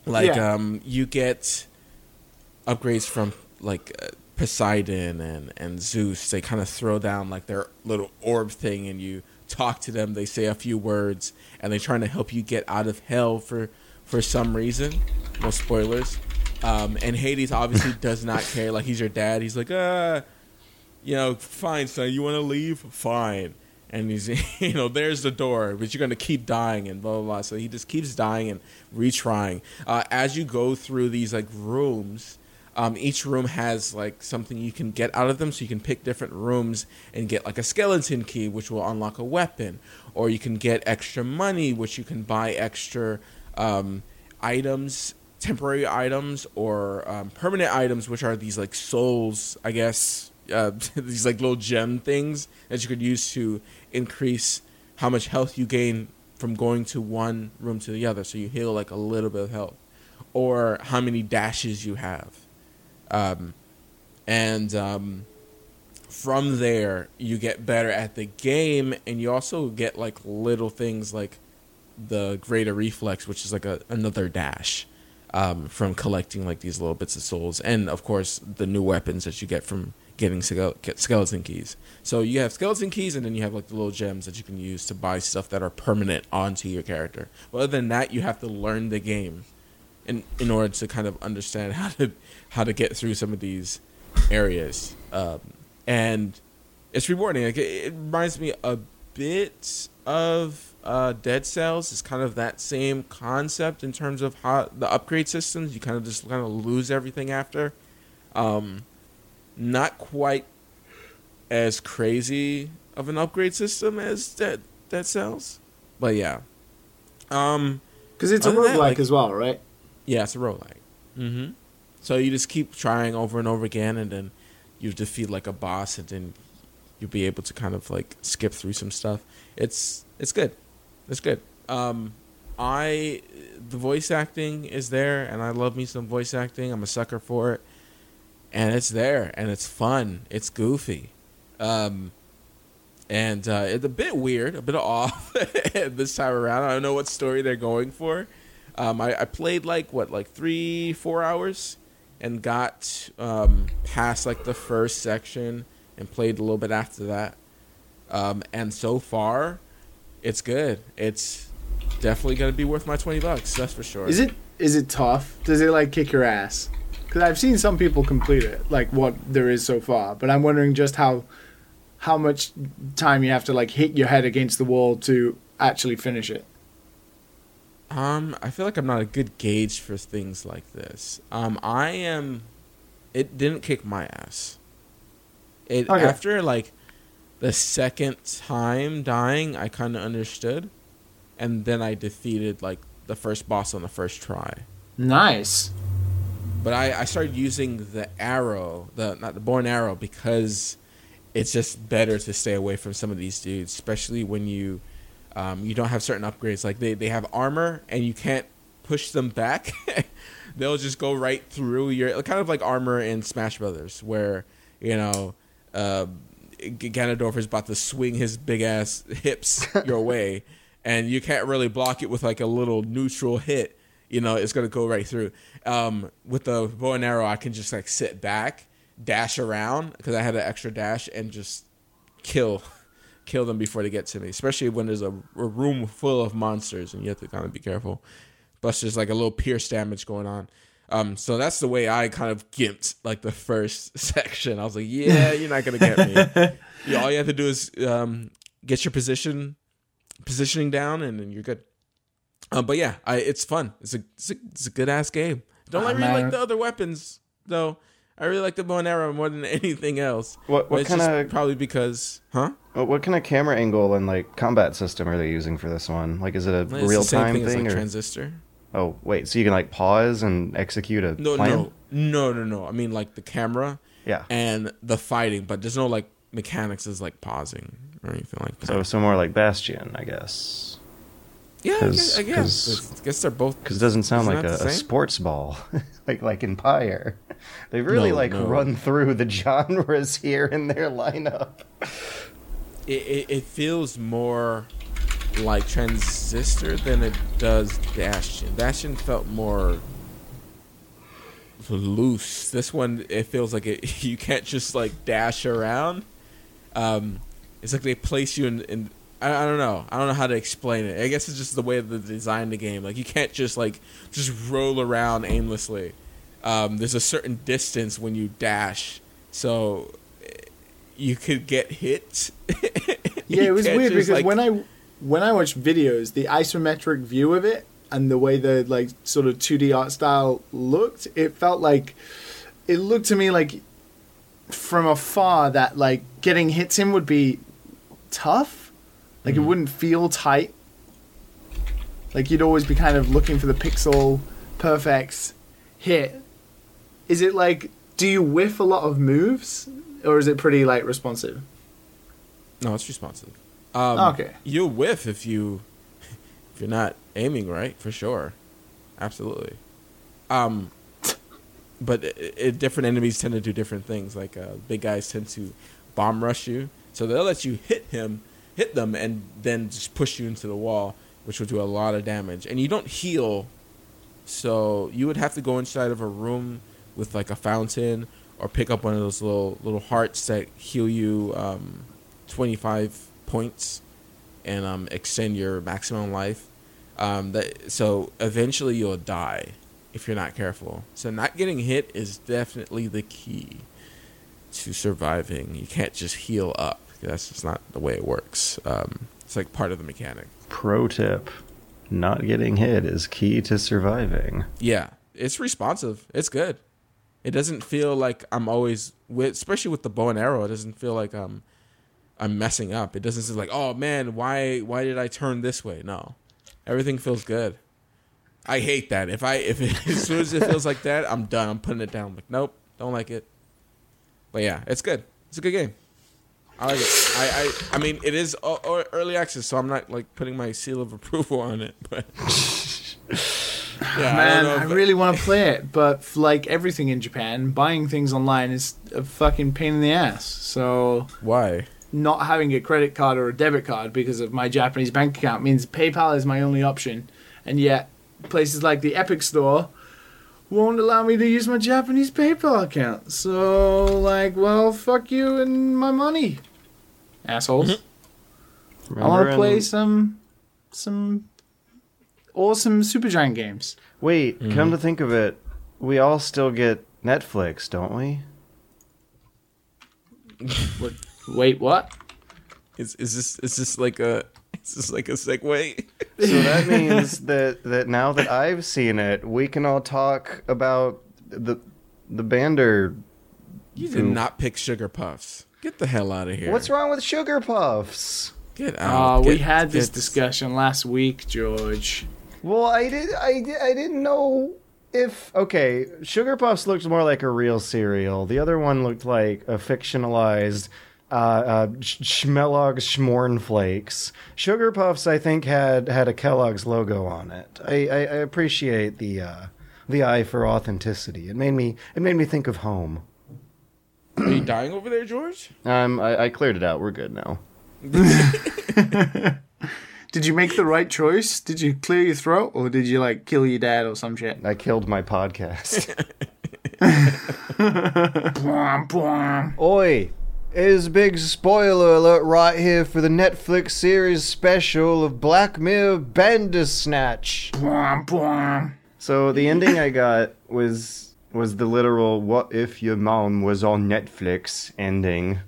Like Yeah. um, you get upgrades from like uh, Poseidon and and Zeus. They kind of throw down like their little orb thing, and you talk to them. They say a few words, and they're trying to help you get out of hell for for some reason. No spoilers. Um, and Hades obviously does not care. Like he's your dad. He's like, uh, you know, fine, son. You want to leave? Fine. And he's, you know, there's the door, but you're gonna keep dying and blah blah blah. So he just keeps dying and retrying. Uh, as you go through these like rooms, um, each room has like something you can get out of them, so you can pick different rooms and get like a skeleton key, which will unlock a weapon, or you can get extra money, which you can buy extra um, items, temporary items, or um, permanent items, which are these like souls, I guess, uh, these like little gem things that you could use to increase how much health you gain from going to one room to the other. So you heal like a little bit of health, or how many dashes you have, um, and um, from there you get better at the game, and you also get like little things like the greater reflex, which is like a another dash um, from collecting like these little bits of souls, and of course the new weapons that you get from getting skeleton keys. So you have skeleton keys, and then you have like the little gems that you can use to buy stuff that are permanent onto your character. But other than that, you have to learn the game in in order to kind of understand how to how to get through some of these areas. Um, and it's rewarding. Like it, it reminds me a bit of uh, Dead Cells. is kind of that same concept in terms of how the upgrade systems. You kind of just kind of lose everything after. Um, not quite as crazy of an upgrade system as Dead Dead Cells, but yeah. Um, Because it's a roguelike like- as well, right? yeah, it's a roguelike. Mm-hmm. So you just keep trying over and over again, and then you defeat like a boss, and then you'll be able to kind of like skip through some stuff. It's it's good. It's good. Um, I the voice acting is there, and I love me some voice acting. I'm a sucker for it, and it's there, and it's fun. It's goofy. Um, and uh, it's a bit weird, a bit off this time around. I don't know what story they're going for. Um, I, I played like what, like three, four hours, and got um, past like the first section and played a little bit after that. Um, and so far, it's good. It's definitely gonna be worth my twenty bucks. That's for sure. Is it is it tough? Does it like kick your ass? Because I've seen some people complete it, like what there is so far. But I'm wondering just how how much time you have to like hit your head against the wall to actually finish it. Um, I feel like I'm not a good gauge for things like this. Um, I am. It didn't kick my ass. It Okay. after like the second time dying, I kind of understood, and then I defeated like the first boss on the first try. Nice. But I, I started using the arrow, the not the born arrow, because it's just better to stay away from some of these dudes, especially when you um, you don't have certain upgrades. Like they, they have armor and you can't push them back. They'll just go right through your kind of like armor in Smash Brothers, where you know uh, Ganondorf is about to swing his big ass hips your way, and you can't really block it with like a little neutral hit. You know, it's gonna go right through. Um, with the bow and arrow, I can just like sit back, dash around because I had an extra dash, and just kill kill them before they get to me. Especially when there's a, a room full of monsters and you have to kind of be careful. Plus, there's like a little pierce damage going on. Um, so that's the way I kind of gimped like the first section. I was like, yeah, you're not gonna get me. yeah, all you have to do is um, get your position positioning down, and then you're good. Um, but yeah, I, it's fun. It's a it's a, it's a good ass game. Don't I really man. like the other weapons though. I really like the bow and arrow more than anything else. What- what kinda- Probably because, huh? What, what kind of camera angle and like combat system are they using for this one? Like, is it a real time thing, thing? like or? transistor. Oh, wait. So you can like pause and execute a No, plan? no, no, no, no. I mean like the camera Yeah. and the fighting, but there's no like mechanics as like pausing or anything like that. So so more like Bastion, I guess. yeah, I guess, I guess. I guess they're both. Because it doesn't sound like a, a sports ball, like like in Pyre. They really No, like no. run through the genres here in their lineup. It, it, it feels more like Transistor than it does Bastion. Bastion felt more loose. This one, it feels like it. You can't just like dash around. Um, it's like they place you in. in I, I don't know. I don't know how to explain it. I guess it's just the way they designed the game. Like you can't just like just roll around aimlessly. Um, there's a certain distance when you dash, so eh, you could get hit. Yeah, it was weird just, because like- when I when I watched videos, the isometric view of it and the way the like sort of 2D art style looked, it felt like it looked to me like from afar that like getting hits in would be tough. Like it mm. wouldn't feel tight. Like you'd always be kind of looking for the pixel perfect hit. Is it like do you whiff a lot of moves or is it pretty like responsive? No, it's responsive. Um, Okay. You'll whiff if you if you're not aiming right, for sure. Absolutely. Um, but i i different enemies tend to do different things. Like uh, big guys tend to bomb rush you, so they'll let you hit him, hit them, and then just push you into the wall, which will do a lot of damage. And you don't heal, so you would have to go inside of a room with like a fountain, or pick up one of those little little hearts that heal you um, twenty five points, and um, extend your maximum life. Um, that so eventually you'll die if you're not careful. So not getting hit is definitely the key to surviving. You can't just heal up. That's just not the way it works. Um, it's like part of the mechanic. Pro tip: Not getting hit is key to surviving. Yeah, it's responsive. It's good. It doesn't feel like I'm always with, especially with the bow and arrow. It doesn't feel like I'm I'm messing up. It doesn't feel like, oh man, why why did I turn this way? No, everything feels good. I hate that. If I if it, as soon as it feels like that, I'm done. I'm putting it down. like, nope, don't like it. But yeah, it's good. It's a good game. I like it. I I, I mean, it is early access, so I'm not like putting my seal of approval on it. But yeah, Man, don't I, really want to play it, but like everything in Japan, buying things online is a fucking pain in the ass. So Why? Not having a credit card or a debit card because of my Japanese bank account means PayPal is my only option, and yet places like the Epic Store won't allow me to use my Japanese PayPal account. So like, well, fuck you and my money, assholes. Mm-hmm. I want to play in- some some awesome Supergiant games. Wait, Mm-hmm. come to think of it, we all still get Netflix, don't we? What, wait, what? Is is this is this like a is this like a segue? So that means that that now that I've seen it, we can all talk about the the Bander. You did not pick sugar puffs. Get the hell out of here. What's wrong with Sugar Puffs? Get Uh, out. we Get- had this get- discussion last week, George. Well, I did. I did, I didn't know if okay. Sugar Puffs looked more like a real cereal. The other one looked like a fictionalized uh, uh, Sch- Schmellogg's Schmorn Flakes. Sugar Puffs, I think, had had a Kellogg's logo on it. I, I, I appreciate the uh, the eye for authenticity. It made me it made me think of home. Are you dying over there, George? Um, I, I cleared it out. We're good now. Did you make the right choice? Did you clear your throat, or did you like kill your dad or some shit? I killed my podcast. Bwom, bwom. Oi! Is big spoiler alert right here for the Netflix series special of Black Mirror Bandersnatch. Bwom, bwom. So the ending I got was was the literal "What if your mom was on Netflix" ending.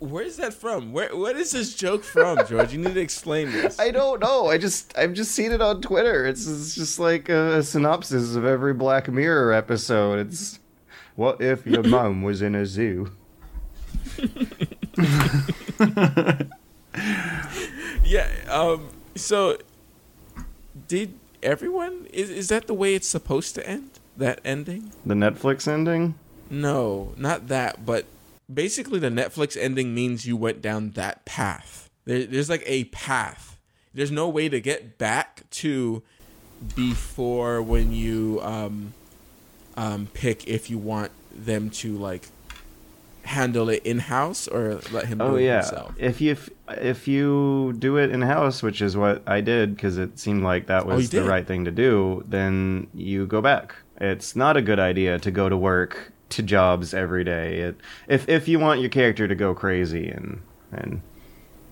Where's that from? Where what is this joke from, George? You need to explain this. I don't know. I just I've just seen it on Twitter. It's, it's just like a, a synopsis of every Black Mirror episode. It's what if your mom was in a zoo? yeah. Um. So, did everyone? Is is that the way it's supposed to end? That ending? The Netflix ending? No, not that. But basically, the Netflix ending means you went down that path. There, there's like a path. There's no way to get back to before when you um, um, pick if you want them to like handle it in house or let him Oh do it yeah. himself. If you if you do it in house, which is what I did because it seemed like that Oh, was the right thing to do, then you go back. It's not a good idea to go to work to jobs every day. It, if if you want your character to go crazy and and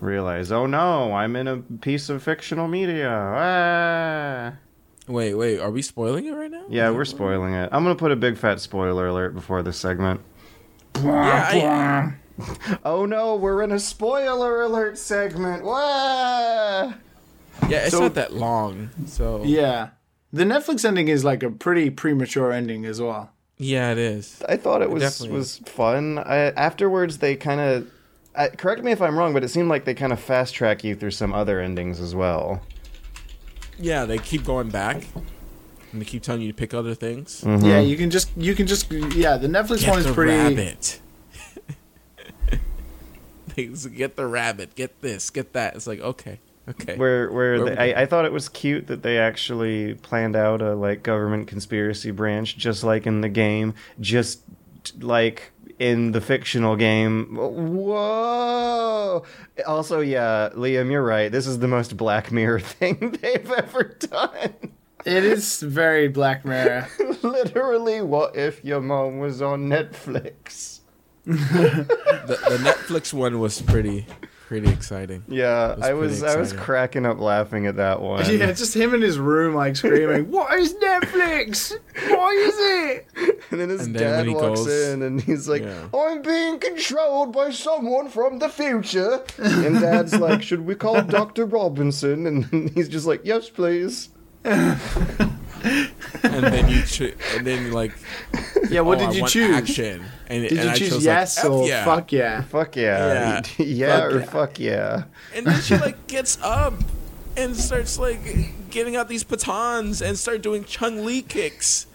realize, oh no, I'm in a piece of fictional media. Ah. Wait, wait, are we spoiling it right now? Yeah, we're spoiling it. I'm gonna put a big fat spoiler alert before this segment. Yeah, Oh no, we're in a spoiler alert segment. Wah! Yeah, it's So- not that long. So Yeah. The Netflix ending is like a pretty premature ending as well. yeah, it is. I thought it was definitely was fun. I, afterwards, they kind of. Correct me if I'm wrong, but it seemed like they kind of fast track you through some other endings as well. Yeah, they keep going back, and they keep telling you to pick other things. Mm-hmm. Yeah, you can just you can just yeah. The Netflix Get one is the pretty. rabbit. They say, get the rabbit. Get this. Get that. It's like okay, okay. Where where Where they, we I, I thought it was cute that they actually planned out a like government conspiracy branch, just like in the game, just like in the fictional game. Whoa! Also, yeah, Liam, you're right. This is the most Black Mirror thing they've ever done. It is very Black Mirror. Literally, what if your mom was on Netflix? the, the Netflix one was pretty, pretty exciting. Yeah, was I was pretty I was cracking up laughing at that one. yeah, just him in his room like screaming, "What is Netflix? What is it?" And then his And dad when he walks goes- in and he's like, Yeah. I'm being controlled by someone from the future. And dad's like, Should we call Dr. Robinson? And he's just like, Yes, please. And then you, cho- and then like, Yeah, what oh, did I you choose? Action. And, Did and you I choose yes like, or yeah. fuck yeah? Fuck yeah. Yeah, Yeah. or Fuck yeah. fuck yeah. And then she like gets up and starts like getting out these batons and start doing Chun-Li kicks.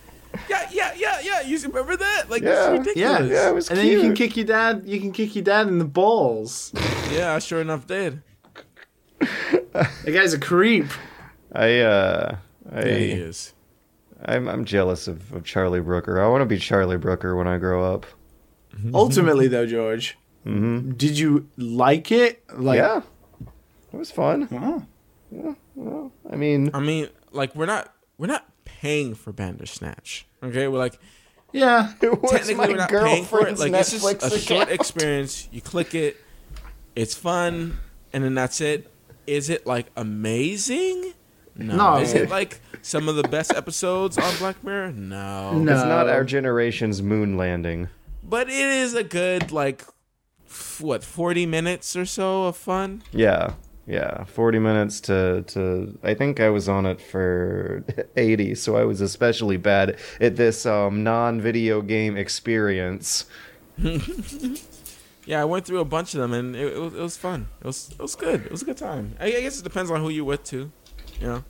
Yeah, yeah, yeah, yeah. You remember that? Like Yeah. it's ridiculous. Yeah, Yeah, it was and then you can kick your dad. You can kick your dad in the balls. Yeah, I sure enough did. The guy's a creep. I, uh, I, Yeah, he is. I'm, I'm jealous of, of Charlie Brooker. I want to be Charlie Brooker when I grow up. Ultimately, though, George, did you like it? Like, yeah. It was fun. Oh. Yeah. well, I mean, I mean, like we're not we're not paying for Bandersnatch. Okay, we're like yeah. it was technically my we're not paying for it. girlfriend's Like it's just Netflix a short experience. You click it, it's fun, and then that's it. Is it like amazing? No. No. Is it like some of the best episodes on Black Mirror? No. No. It's not our generation's moon landing. But it is a good like f- what forty minutes or so of fun. Yeah, yeah, forty minutes to to. I think I was on it for eighty, so I was especially bad at this um, non-video game experience. Yeah, I went through a bunch of them and it, it, was, it was fun. It was it was good. It was a good time. I, I guess it depends on who you're with too. You know,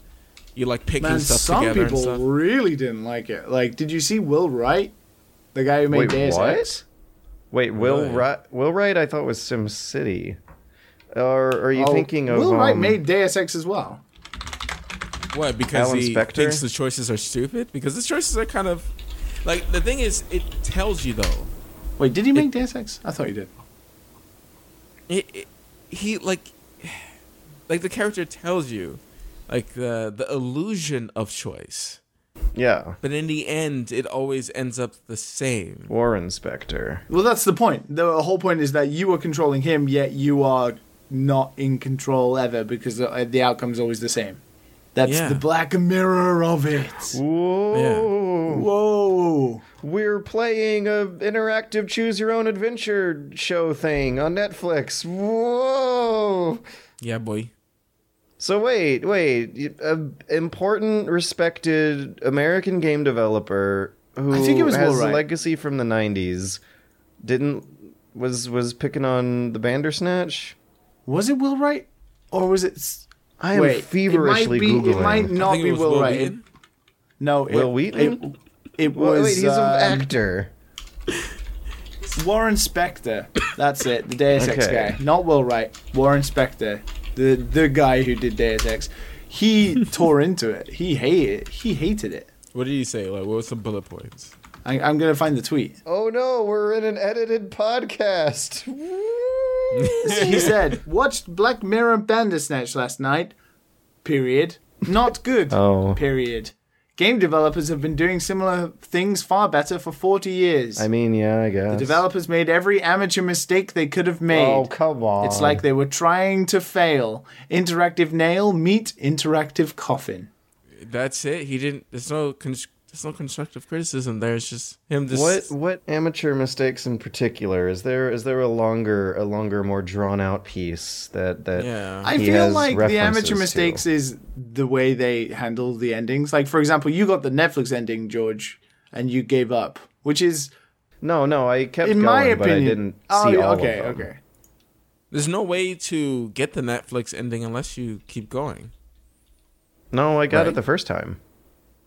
you like picking Man, stuff some together and people stuff. really didn't like it. Like, did you see Will Wright, the guy who made Wait, Deus what? Ex? Wait, Will Really? Wright? Will Wright? I thought was Sim City. Or are you Oh, thinking of Will Wright um, made Deus Ex as well? What? Because Alan he Spector? thinks the choices are stupid. Because the choices are kind of like the thing is, it tells you though. Wait, did he make Deus Ex? I thought he did. It, it he like like the character tells you like the the illusion of choice. Yeah, But in the end, it always ends up the same. Warren Spector. Well, that's the point. The whole point is that you are controlling him, yet you are not in control ever because the, the outcome is always the same. That's Yeah. the black mirror of it. Whoa. Whoa. We're playing a interactive choose your own adventure show thing on Netflix. Whoa. Yeah, boy. So wait, wait. A important, respected American game developer who I think it was has Will a legacy from the '90s didn't was was picking on the Bandersnatch. Was it Will Wright? Or was it. s- I am Wait, feverishly it might be, googling. It might I not think it be was Will, Will Wright. It, no, Will it, Wheaton? It, it was wait, he's um, an actor. Warren Spector. That's it. The Deus Ex Okay. guy, not Will Wright. Warren Spector, the the guy who did Deus Ex. He tore into it. He hated. He hated it. What did he say? Like, what were some bullet points? I, I'm gonna find the tweet. Oh no, we're in an edited podcast. he said, "Watched Black Mirror Bandersnatch last night. Period. Not good. Oh. Period. Game developers have been doing similar things far better for 40 years. I mean, yeah, I guess. the developers made every amateur mistake they could have made. Oh come on! It's like they were trying to fail. Interactive nail meet interactive coffin. That's it. He didn't. There's no. Con- there's no constructive criticism there. It's just him. Just what what amateur mistakes in particular is there? Is there a longer, a longer, more drawn out piece that that? Yeah. I feel has like the references amateur to? mistakes is the way they handle the endings. Like for example, you got the Netflix ending, George, and you gave up, which is No, no, I kept in going, my but I didn't oh, see yeah, all okay, of them. okay. There's no way to get the Netflix ending unless you keep going. No, I got Right. it the first time.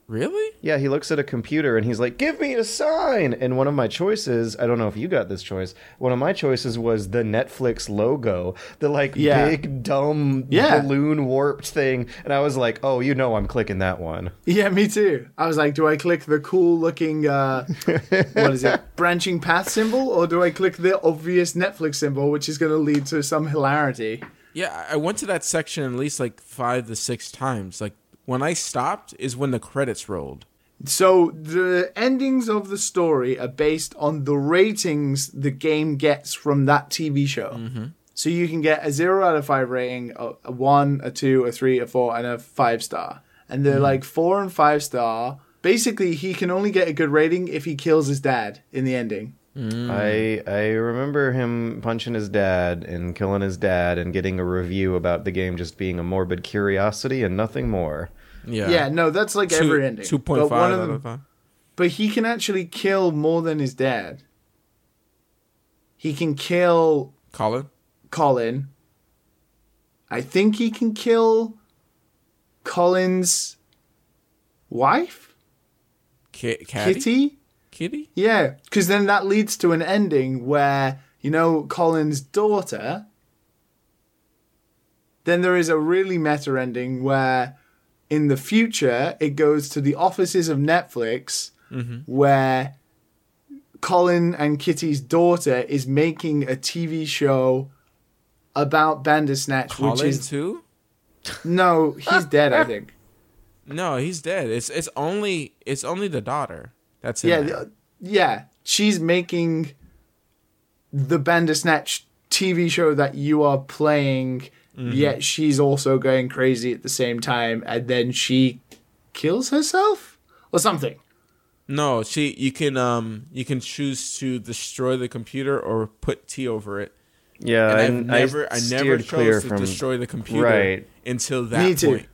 Really? Yeah, he looks at a computer and he's like, "Give me a sign." And one of my choices, I don't know if you got this choice. One of my choices was the Netflix logo, the like Yeah. big dumb Yeah. balloon warped thing. And I was like, "Oh, you know, I'm clicking that one." Yeah, me too. I was like, do I click the cool looking, uh, what is it, branching path symbol, or do I click the obvious Netflix symbol, which is going to lead to some hilarity? Yeah, I I went to that section at least like five to six times. Like when I stopped is when the credits rolled. So the endings of the story are based on the ratings the game gets from that TV show. Mm-hmm. So you can get a zero out of five rating, a, a one, a two, a three, a four, and a five star. And they're mm-hmm. like four and five star. Basically, he can only get a good rating if he kills his dad in the ending. I mm. I remember him punching his dad and killing his dad and getting a review about the game just being a morbid curiosity and nothing more. Yeah. Yeah, no, that's like Two- every ending. Two point But one of out them- of five. But he can actually kill more than his dad. He can kill Colin. Colin. I think he can kill Colin's wife, Ki- Caddy? Kitty. Kitty. Yeah, because then that leads to an ending where you know Colin's daughter. Then there is a really meta ending where, in the future, it goes to the offices of Netflix, mm-hmm. where Colin and Kitty's daughter is making a TV show about Bandersnatch, which is too. no, he's dead. I think. No, he's dead. It's it's only it's only the daughter. That's in Yeah, there. the- yeah. She's making the Bandersnatch TV show that you are playing, Mm-hmm. yet she's also going crazy at the same time, and then she kills herself or something. No, she you can um you can choose to destroy the computer or put tea over it. Yeah, And I've never I, never steered clear chose to from destroy the computer Right. until that Me too. point.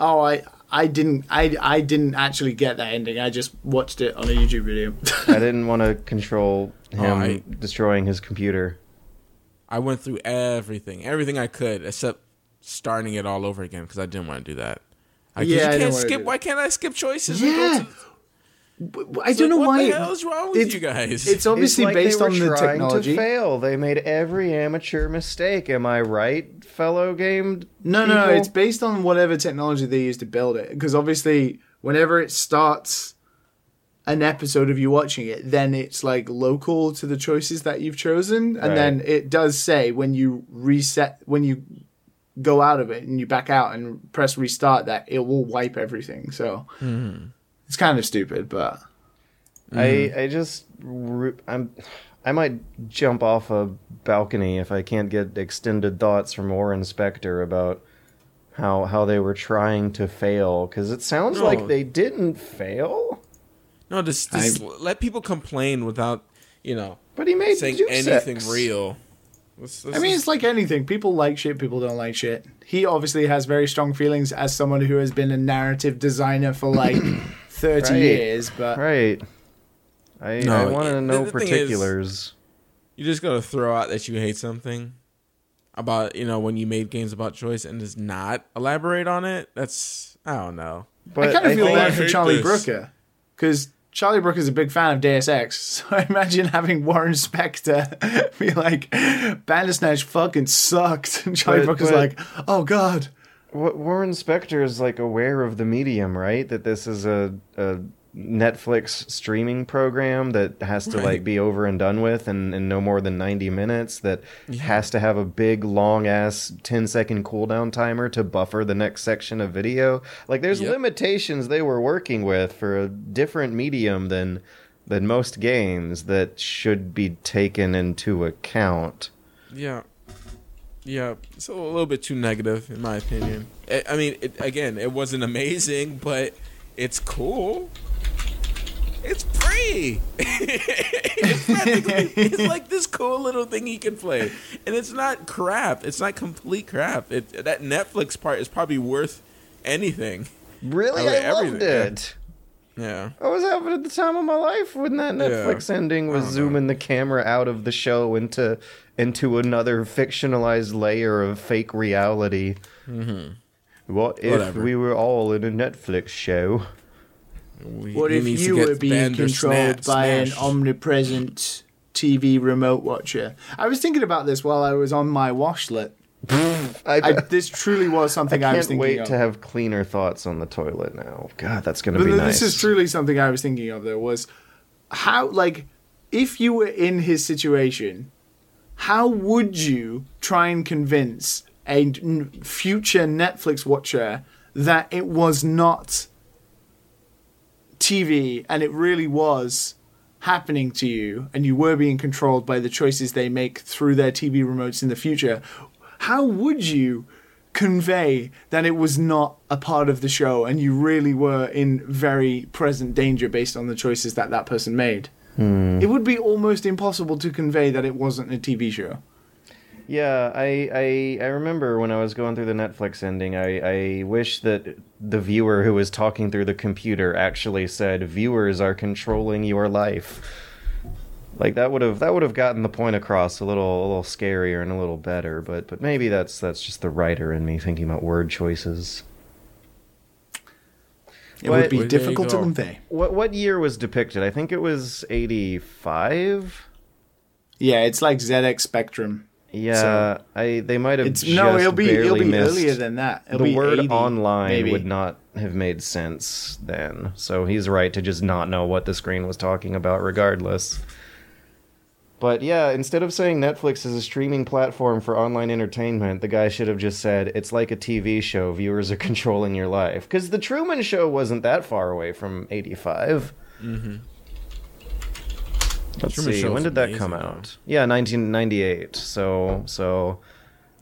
Oh, I I didn't I I didn't actually get that ending. I just watched it on a YouTube video. I didn't want to control oh, him Oh, I- destroying his computer. I went through everything, everything I could, except starting it all over again because I didn't want to do that. I, 'cause Yeah, I you didn't can't wanna skip. do Why can't I skip choices? and go Yeah. to- I It's don't know like, why. What the hell is wrong with it's- you guys? It's obviously it's like based they were on the technology. To fail. They made every amateur mistake. Am I right, fellow game? No, no, no. It's based on whatever technology they use to build it. Because obviously, whenever it starts an episode of you watching it, then it's like local to the choices that you've chosen, and Right. then it does say when you reset, when you go out of it and you back out and press restart, that it will wipe everything. So hmm. It's kind of stupid, but I mm. I just I'm I might jump off a balcony if I can't get extended thoughts from Warren Spector about how how they were trying to fail because it sounds No. like they didn't fail. No, just, just let people complain without you know But he made saying anything Ex. real. Let's- let's I mean, just- it's like anything. People like shit. People don't like shit. He obviously has very strong feelings as someone who has been a narrative designer for like thirty Right. years. But Right. I, No, I want to know the thing is- particulars. you just gotta throw out that you hate something about you know when you made games about choice and just not elaborate on it. That's I don't know. But I kind of feel bad for Charlie this. Brooker because Charlie Brooker is a big fan of Deus Ex. So I imagine having Warren Spector be like, "Bandersnatch fucking sucked," and Charlie But- Brooker's but- like, "Oh God." Wa- Warren Spector is like aware of the medium, right? That this is a, a Netflix streaming program that has to Right. like be over and done with and, in no more than 90 minutes that has to have a big long ass 10 second cooldown timer to buffer the next section of video. Like there's Yep. limitations they were working with for a different medium than than most games that should be taken into account. Yeah. Yeah, it's a little bit too negative in my opinion. I I mean, it, again, it wasn't amazing, but it's cool. It's free. it's, it's like this cool little thing you can play, and it's not crap. It's not complete crap. It that Netflix part is probably worth anything. Really, Oh, I loved everything, it. Yeah. I was having at the time of my life when that Netflix ending was I don't zooming the camera out of the show into into another fictionalized layer of fake reality. Mm-hmm. What if Whatever. we were all in a Netflix show? We- What he if you get were being controlled Bandersnatch by an omnipresent TV remote watcher? I was thinking about this while I was on my washlet. I, I, this truly was something I, can't was thinking wait of. to have cleaner thoughts on the toilet now. God, that's gonna But be th- nice. this is truly something I was thinking of. Though was how like if you were in his situation, how would you try and convince a n- future Netflix watcher that it was not TV and it really was happening to you and you were being controlled by the choices they make through their TV remotes in the future? How would you convey that it was not a part of the show and you really were in very present danger based on the choices that that person made? Hmm. It would be almost impossible to convey that it wasn't a TV show. Yeah, I, I I remember when I was going through the Netflix ending, I, I wish that the viewer who was talking through the computer actually said viewers are controlling your life. Like that would have that would have gotten the point across a little a little scarier and a little better, but but maybe that's that's just the writer in me thinking about word choices. It What- would be Well, there you difficult to convey. What what year was depicted? I think it was 85. Yeah, it's like ZX Spectrum. Yeah, I they might have It's just no, it'll be it'll be missed earlier than that. It'll the be word 80, online maybe. would not have made sense then. So he's right to just not know what the screen was talking about, regardless. But yeah, instead of saying Netflix is a streaming platform for online entertainment, the guy should have just said it's like a TV show. Viewers are controlling your life. Because the Truman Show wasn't that far away from '85. Mm-hmm. Let's Truman see. Show's When did that amazing, come though. out? Yeah, 1998. So so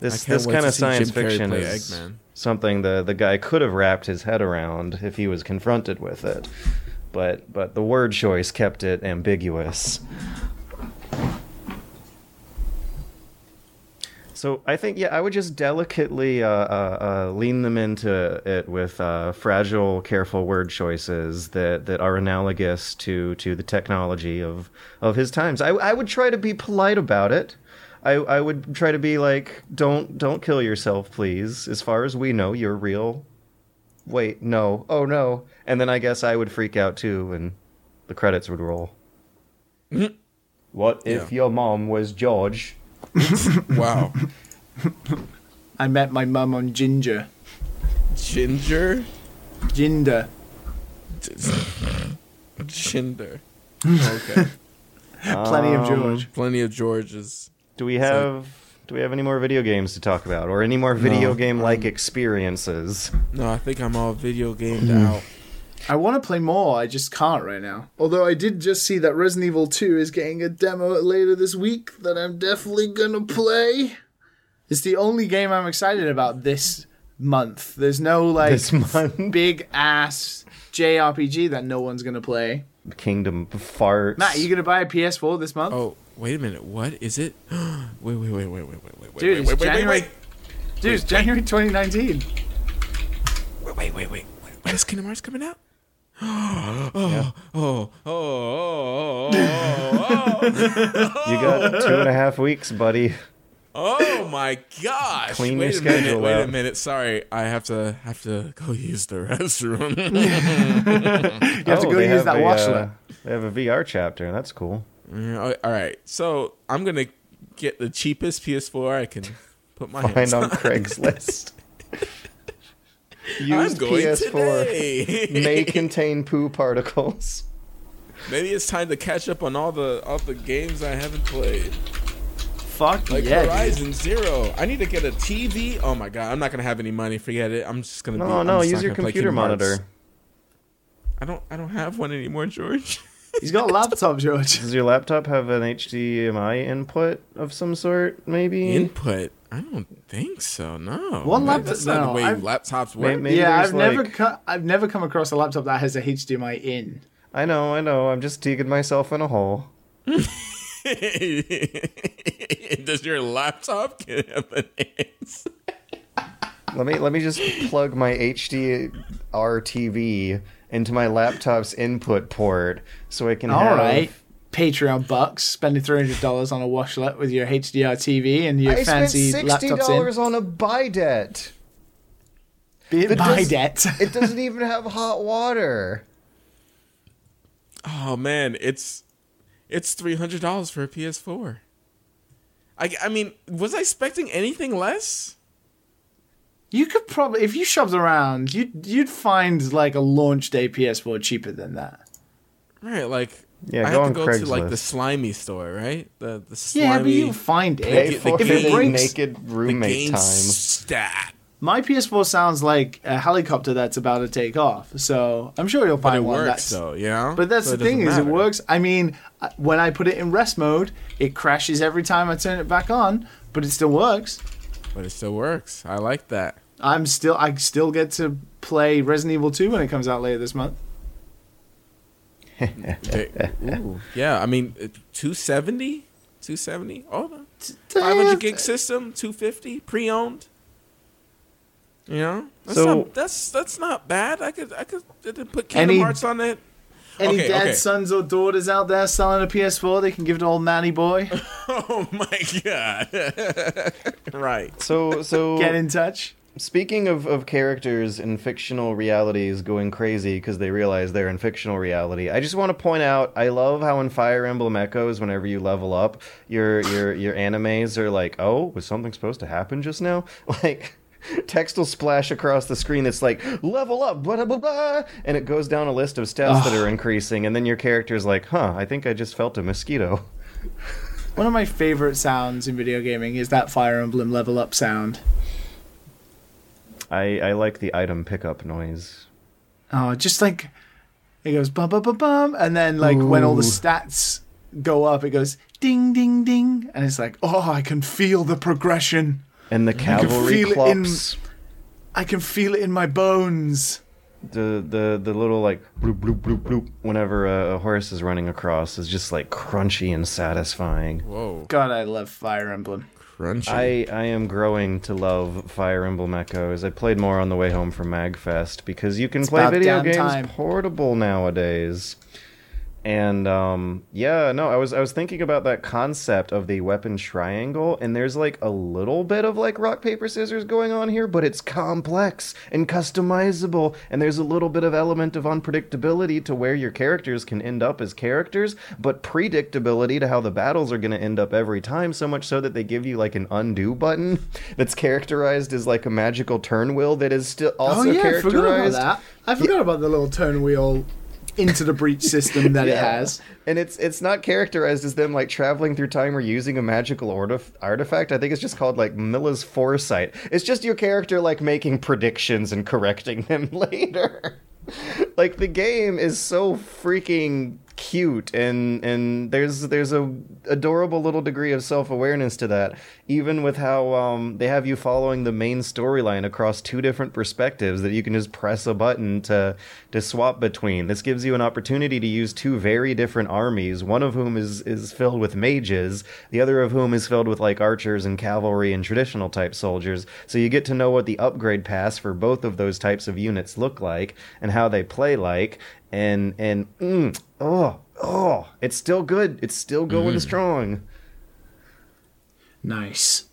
this this kind of science Jim fiction is Eggman. something the the guy could have wrapped his head around if he was confronted with it. But but the word choice kept it ambiguous. So I think yeah, I would just delicately uh, uh, uh, lean them into it with uh, fragile, careful word choices that, that are analogous to, to the technology of, of his times. I, I would try to be polite about it. I, I would try to be like, don't don't kill yourself, please. As far as we know, you're real. Wait, no, oh no, and then I guess I would freak out too, and the credits would roll. what if Yeah. your mom was George? Wow. I met my mum on Ginger. Ginger? Ginder. Ginger. Okay. Plenty of Um, George. Plenty of Georges. Do we have do we have any more video games to talk about, or any more video No, game like experiences? No, I think I'm all video gamed Hmm. out. I want to play more. I just can't right now. Although I did just see that Resident Evil 2 is getting a demo later this week that I'm definitely gonna play. It's the only game I'm excited about this month. There's no like This month. big ass JRPG that no one's gonna play. Kingdom farts. Matt, you gonna buy a PS4 this month? Oh, wait a minute. What is it? wait, wait, wait, wait, wait, wait, wait, Dude, wait, it's wait, wait, January- wait, Dude, it's January 2019. wait, wait, wait, wait. When is Kingdom Hearts coming out? Oh, oh, oh, oh, oh, oh, oh, You got two and a half weeks, buddy. oh my gosh! Clean wait your a minute. schedule Wait a minute. Sorry, I have to have to go use the restroom. You have to Oh, go use that a, washlet. uh, they have a VR chapter. That's cool. Yeah, All right, so I'm gonna get the cheapest PS4 I can put my hands Find on on. Craigslist. I'm Used going PS4 today. may contain poo particles. Maybe it's time to catch up on all the all the games I haven't played. Fuck Like yeah. dude. Horizon Zero. I need to get a TV. Oh my god, I'm not gonna have any money. Forget it. I'm just gonna. be, No, I'm no, just use your computer Kingdom Hearts. monitor. I don't. I don't have one anymore, George. He's got a laptop, George. Does your laptop have an HDMI input of some sort? Maybe. Input. I don't think so. No. one That- laptop- That's not no, the way I've- laptops May- work. maybe yeah, I've never co- I've never come across a laptop that has a HDMI in. I know, I know. I'm just digging myself in a hole. Does your laptop have an answer? Let me let me just plug my HDR TV into my laptop's input port so I can All have. right. Patreon bucks, spending three hundred dollars on a washlet with your HDR TV and your I spent fancy sixty dollars on a bidet. in. Be That buy does- debt. It doesn't even have hot water. Oh man, it's it's three hundred dollars for a PS4. I, I mean, was I expecting anything less? You could probably, if you shopped around, you'd you'd find like a launch day PS4 cheaper than that. Right, like Yeah, I go have to on go to like the slimy store, right? The the slimy. Yeah, but you find Pay it. for the if it game- breaks, naked the roommate game time. stat. my PS4 sounds like a helicopter that's about to take off. So I'm sure you'll But find it one works that's. though, yeah. But that's So the thing doesn't is, it works. I mean, uh, when I put it in rest mode, it crashes every time I turn it back on, but it still works. But it still works. I like that. I'm still, I still get to play Resident Evil 2 when it comes out later this month. Hey, ooh, yeah, I mean, uh, 270, 270. Oh, the 500 gig system, 250 pre-owned. You know, that's So- not, that's that's not bad. I could I could, I could put Kingdom Any- Hearts on it. Any Okay, dads, okay. sons, or daughters out there selling a PS4, they can give it to old Manny boy. Oh my god! right. So so Get in touch. Speaking of, of characters in fictional realities going crazy because they realize they're in fictional reality, I just want to point out I love how in Fire Emblem Echoes, whenever you level up, your your your animes are like, oh, was something supposed to happen just now? Like text will splash across the screen that's like level up, blah blah blah, and it goes down a list of stats that are increasing, and then your character's like, huh, I think I just felt a mosquito. One of my favorite sounds in video gaming is that Fire Emblem level up sound. I I like the item pickup noise. Oh, just like it goes bum bum bum bum, and then like when all the stats go up, it goes ding ding ding, and it's like, oh, I can feel the progression. And the can cavalry feel it in- clops. I can feel it in my bones. the the the little like bloop bloop bloop bloop whenever a, a horse is running across is just like crunchy and satisfying. Whoa, God, I love Fire Emblem. Crunchy. I I am growing to love Fire Emblem Echoes. I played more on the way home from Magfest because you can It's play video games time. portable nowadays. And um yeah, no, I was I was thinking about that concept of the weapon triangle and there's like a little bit of like rock paper scissors going on here, but it's complex and customizable and there's a little bit of element of unpredictability to where your characters can end up as characters, but predictability to how the battles are going to end up every time so much so that they give you like an undo button that's characterized as like a magical turn wheel that is still also oh yeah, I forgot about that. I forgot about the little turn wheel into the breach system that it has. And it's it's not characterized as them like traveling through time or using a magical artif- artifact. I think it's just called like Mila's foresight. It's just your character like making predictions and correcting them later. like the game is so freaking cute and and there's there's a adorable little degree of self-awareness to that even with how um they have you following the main storyline across two different perspectives that you can just press a button to to swap between. This gives you an opportunity to use two very different armies one of whom is is filled with mages the other of whom is filled with like archers and cavalry and traditional type soldiers. So you get to know what the upgrade pass for both of those types of units look like and how they play like and and mm, oh oh it's still good it's still going strong Nice.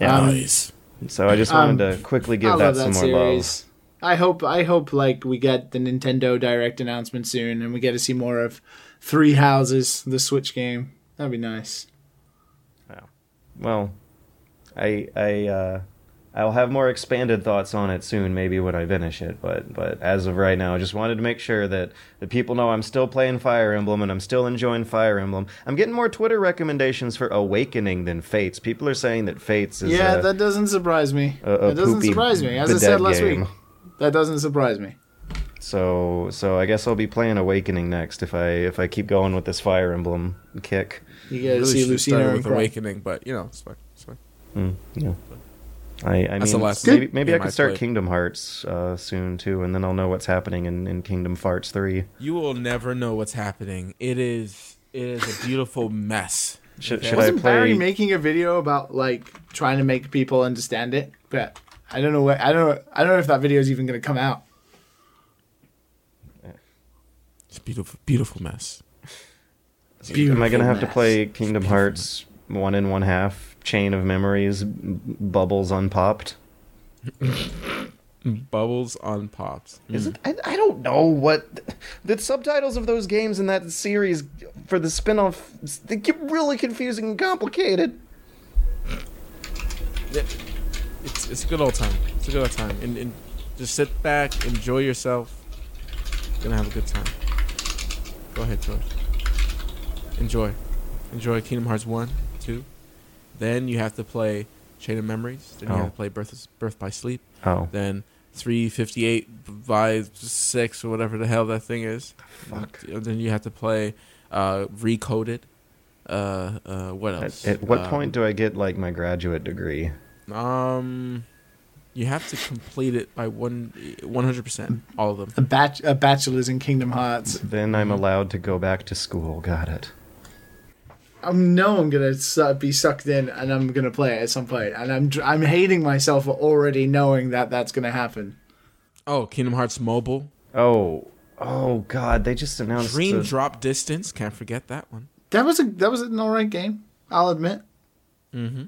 yeah Um, Nice. so i just wanted to quickly give I that some that more love. I hope I hope like we get the Nintendo Direct announcement soon and we get to see more of Three Houses, the Switch game. That'd be nice. well i i uh i'll have more expanded thoughts on it soon maybe when i finish it but but as of right now i just wanted to make sure that the people know i'm still playing fire emblem and i'm still enjoying fire emblem i'm getting more twitter recommendations for awakening than fates people are saying that fates is yeah, uh, that doesn't surprise me. a- a that doesn't surprise me. As I said last game. week, that doesn't surprise me. so so i guess i'll be playing awakening next if i if i keep going with this fire emblem kick You get to Really see Lucina with Awakening, but you know, it's fine. It's fine. Mm, yeah. I, I That's the mean, last maybe, maybe I game I could start played. Kingdom Hearts uh, soon too, and then I'll know what's happening in, in Kingdom Hearts three. You will never know what's happening. It is it is a beautiful mess. Should, Okay. should I Wasn't play? Barry making a video about like trying to make people understand it? But I don't know what I don't know I don't know if that video is even going to come out. It's a beautiful, beautiful mess. am I gonna have to play Kingdom Hearts one and one half Chain of Memories, bubbles unpopped? Bubbles on pops. Is it? I, I don't know what the subtitles of those games in that series for the spin-off they get really confusing and complicated. It's it's a good old time. It's a good old time. And, and just sit back, enjoy yourself. You're gonna have a good time. Go ahead, George. Enjoy. Enjoy Kingdom Hearts 1, 2. Then you have to play Chain of Memories. Then you Oh. have to play Birth, Birth by Sleep. Oh, Then 358 by 6 or whatever the hell that thing is. fuck! And then you have to play uh, Recoded. Uh, uh, what else? At, at what Um, point do I get like my graduate degree? Um, you have to complete it by one, one hundred percent, all of them. A batch a bachelor's in Kingdom Hearts. Then I'm allowed to go back to school. Got it. I know I'm gonna su- be sucked in and I'm gonna play it at some point. point, and I'm I'm hating myself for already knowing that that's gonna happen. Oh, Kingdom Hearts Mobile, Oh, oh God! They just announced. Dream the- Drop Distance. Can't forget that one. That was a that was an alright game. I'll admit. Mm-hmm.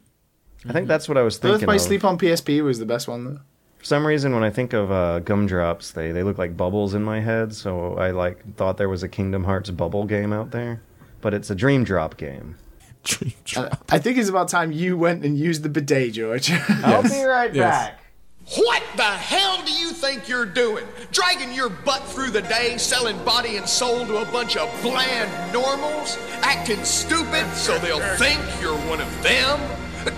I think that's what I was Birth thinking. by Of. Sleep on PSP was the best one though. For some reason, when I think of uh, gumdrops, they they look like bubbles in my head. So I like thought there was a Kingdom Hearts bubble game out there, but it's a Dream Drop game. Dream Uh, Drop. I think it's about time you went and used the bidet, George. I'll be right Yes. back. What the hell do you think you're doing? Dragging your butt through the day, selling body and soul to a bunch of bland normals? Acting stupid so they'll think you're one of them?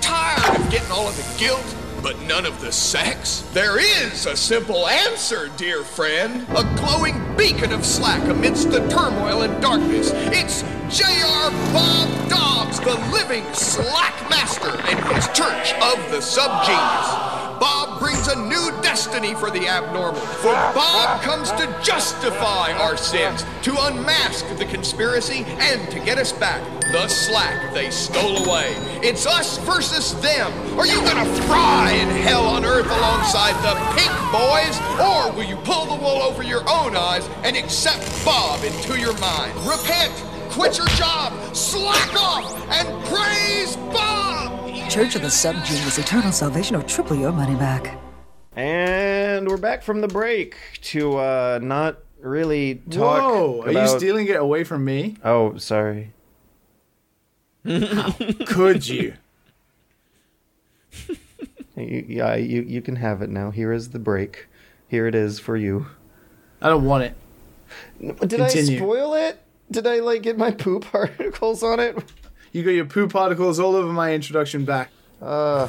Tired of getting all of the guilt, but none of the sex? There is a simple answer, dear friend. A glowing beacon of slack amidst the turmoil and darkness. It's J.R. Bob Dobbs, the living slack master, and his church of the subgenius. Bob brings a new destiny for the abnormal. For Bob comes to justify our sins, to unmask the conspiracy, and to get us back the slack they stole away. It's us versus them. Are you gonna fry in hell on earth alongside the pink boys? Or will you pull the wool over your own eyes and accept Bob into your mind? Repent, quit your job, slack off, and praise Bob! Church of the Subgenius, eternal salvation, or triple your money back. And we're back from the break to uh, not really talk. Whoa! Are you stealing it away from me? Oh, sorry. How Could you? You, yeah, you you can have it now. Here is the break. Here it is for you. I don't want it. Did I Continue. spoil it? Did I like get my poop articles on it? You got your poop particles all over my introduction back. Uh,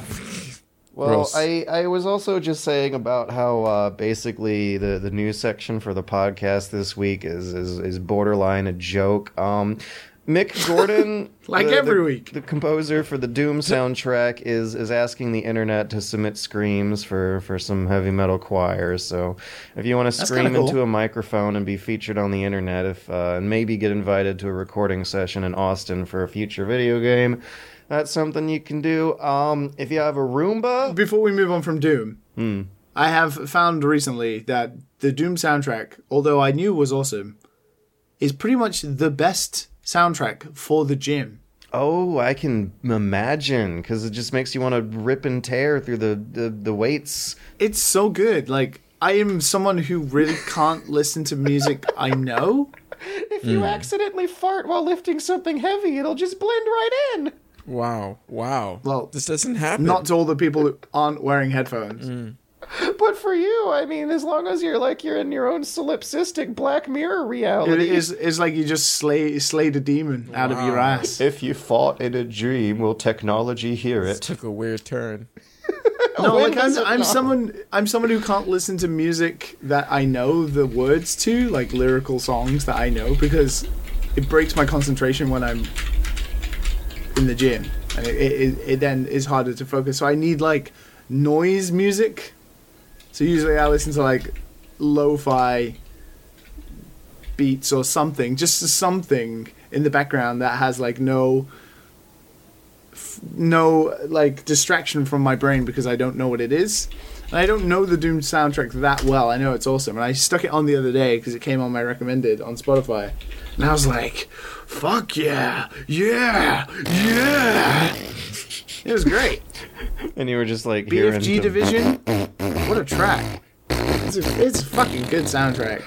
Well, Gross. I, I was also just saying about how uh, basically the, the news section for the podcast this week is is, is borderline a joke. Um, Mick Gordon, Like the- every the- week. the composer for the Doom soundtrack, is is asking the internet to submit screams for, for some heavy metal choirs. So, if you want to scream cool. into a microphone and be featured on the internet, if uh, and maybe get invited to a recording session in Austin for a future video game, that's something you can do. Um, if you have a Roomba, Before we move on from Doom, Hmm. I have found recently that the Doom soundtrack, although I knew was awesome, is pretty much the best soundtrack for the gym. Oh, I can imagine because it just makes you want to rip and tear through the, the, the weights. It's so good. Like I am someone who really can't listen to music I know. If you hmm. accidentally fart while lifting something heavy, it'll just blend right in. Wow. Wow. Well, this doesn't happen. Not to all the people who aren't wearing headphones. Hmm. But for you, I mean, as long as you're like you're in your own solipsistic Black Mirror reality. is it's like you just slay slayed a demon out of your ass. If you fought in a dream, will technology hear This it? took a weird turn. No, When like I'm, I'm someone I'm someone who can't listen to music that I know the words to, like lyrical songs that I know, because it breaks my concentration when I'm in the gym, and it, it, it then is harder to focus. So I need like noise music. So usually I listen to like lo-fi beats or something, just something in the background that has like no no like distraction from my brain because I don't know what it is. And I don't know the Doom soundtrack that well. I know it's awesome, and I stuck it on the other day because it came on my recommended on Spotify, and I was like, "Fuck yeah, yeah, yeah!" It was great. And you were just like BFG the- Division, what a track! It's a, it's a fucking good soundtrack.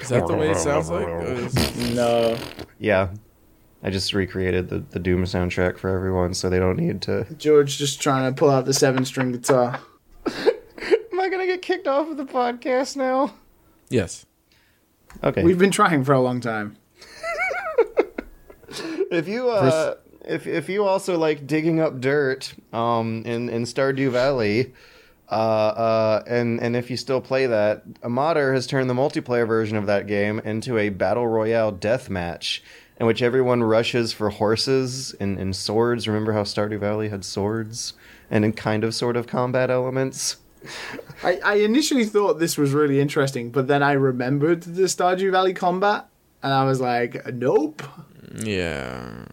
Is that the way it sounds like? No, Yeah, I just recreated the the Doom soundtrack for everyone, so they don't need to. George just trying to pull out the seven-string guitar. Am I gonna get kicked off of the podcast now? yes. Okay. We've been trying for a long time. If you uh, if if you also like digging up dirt um in in Stardew Valley, uh uh and and if you still play that, a modder has turned the multiplayer version of that game into a battle royale death match. In which everyone rushes for horses and, and swords. Remember how Stardew Valley had swords and in kind of sort of combat elements? I, I initially thought this was really interesting, but then I remembered the Stardew Valley combat, and I was like, nope. Yeah.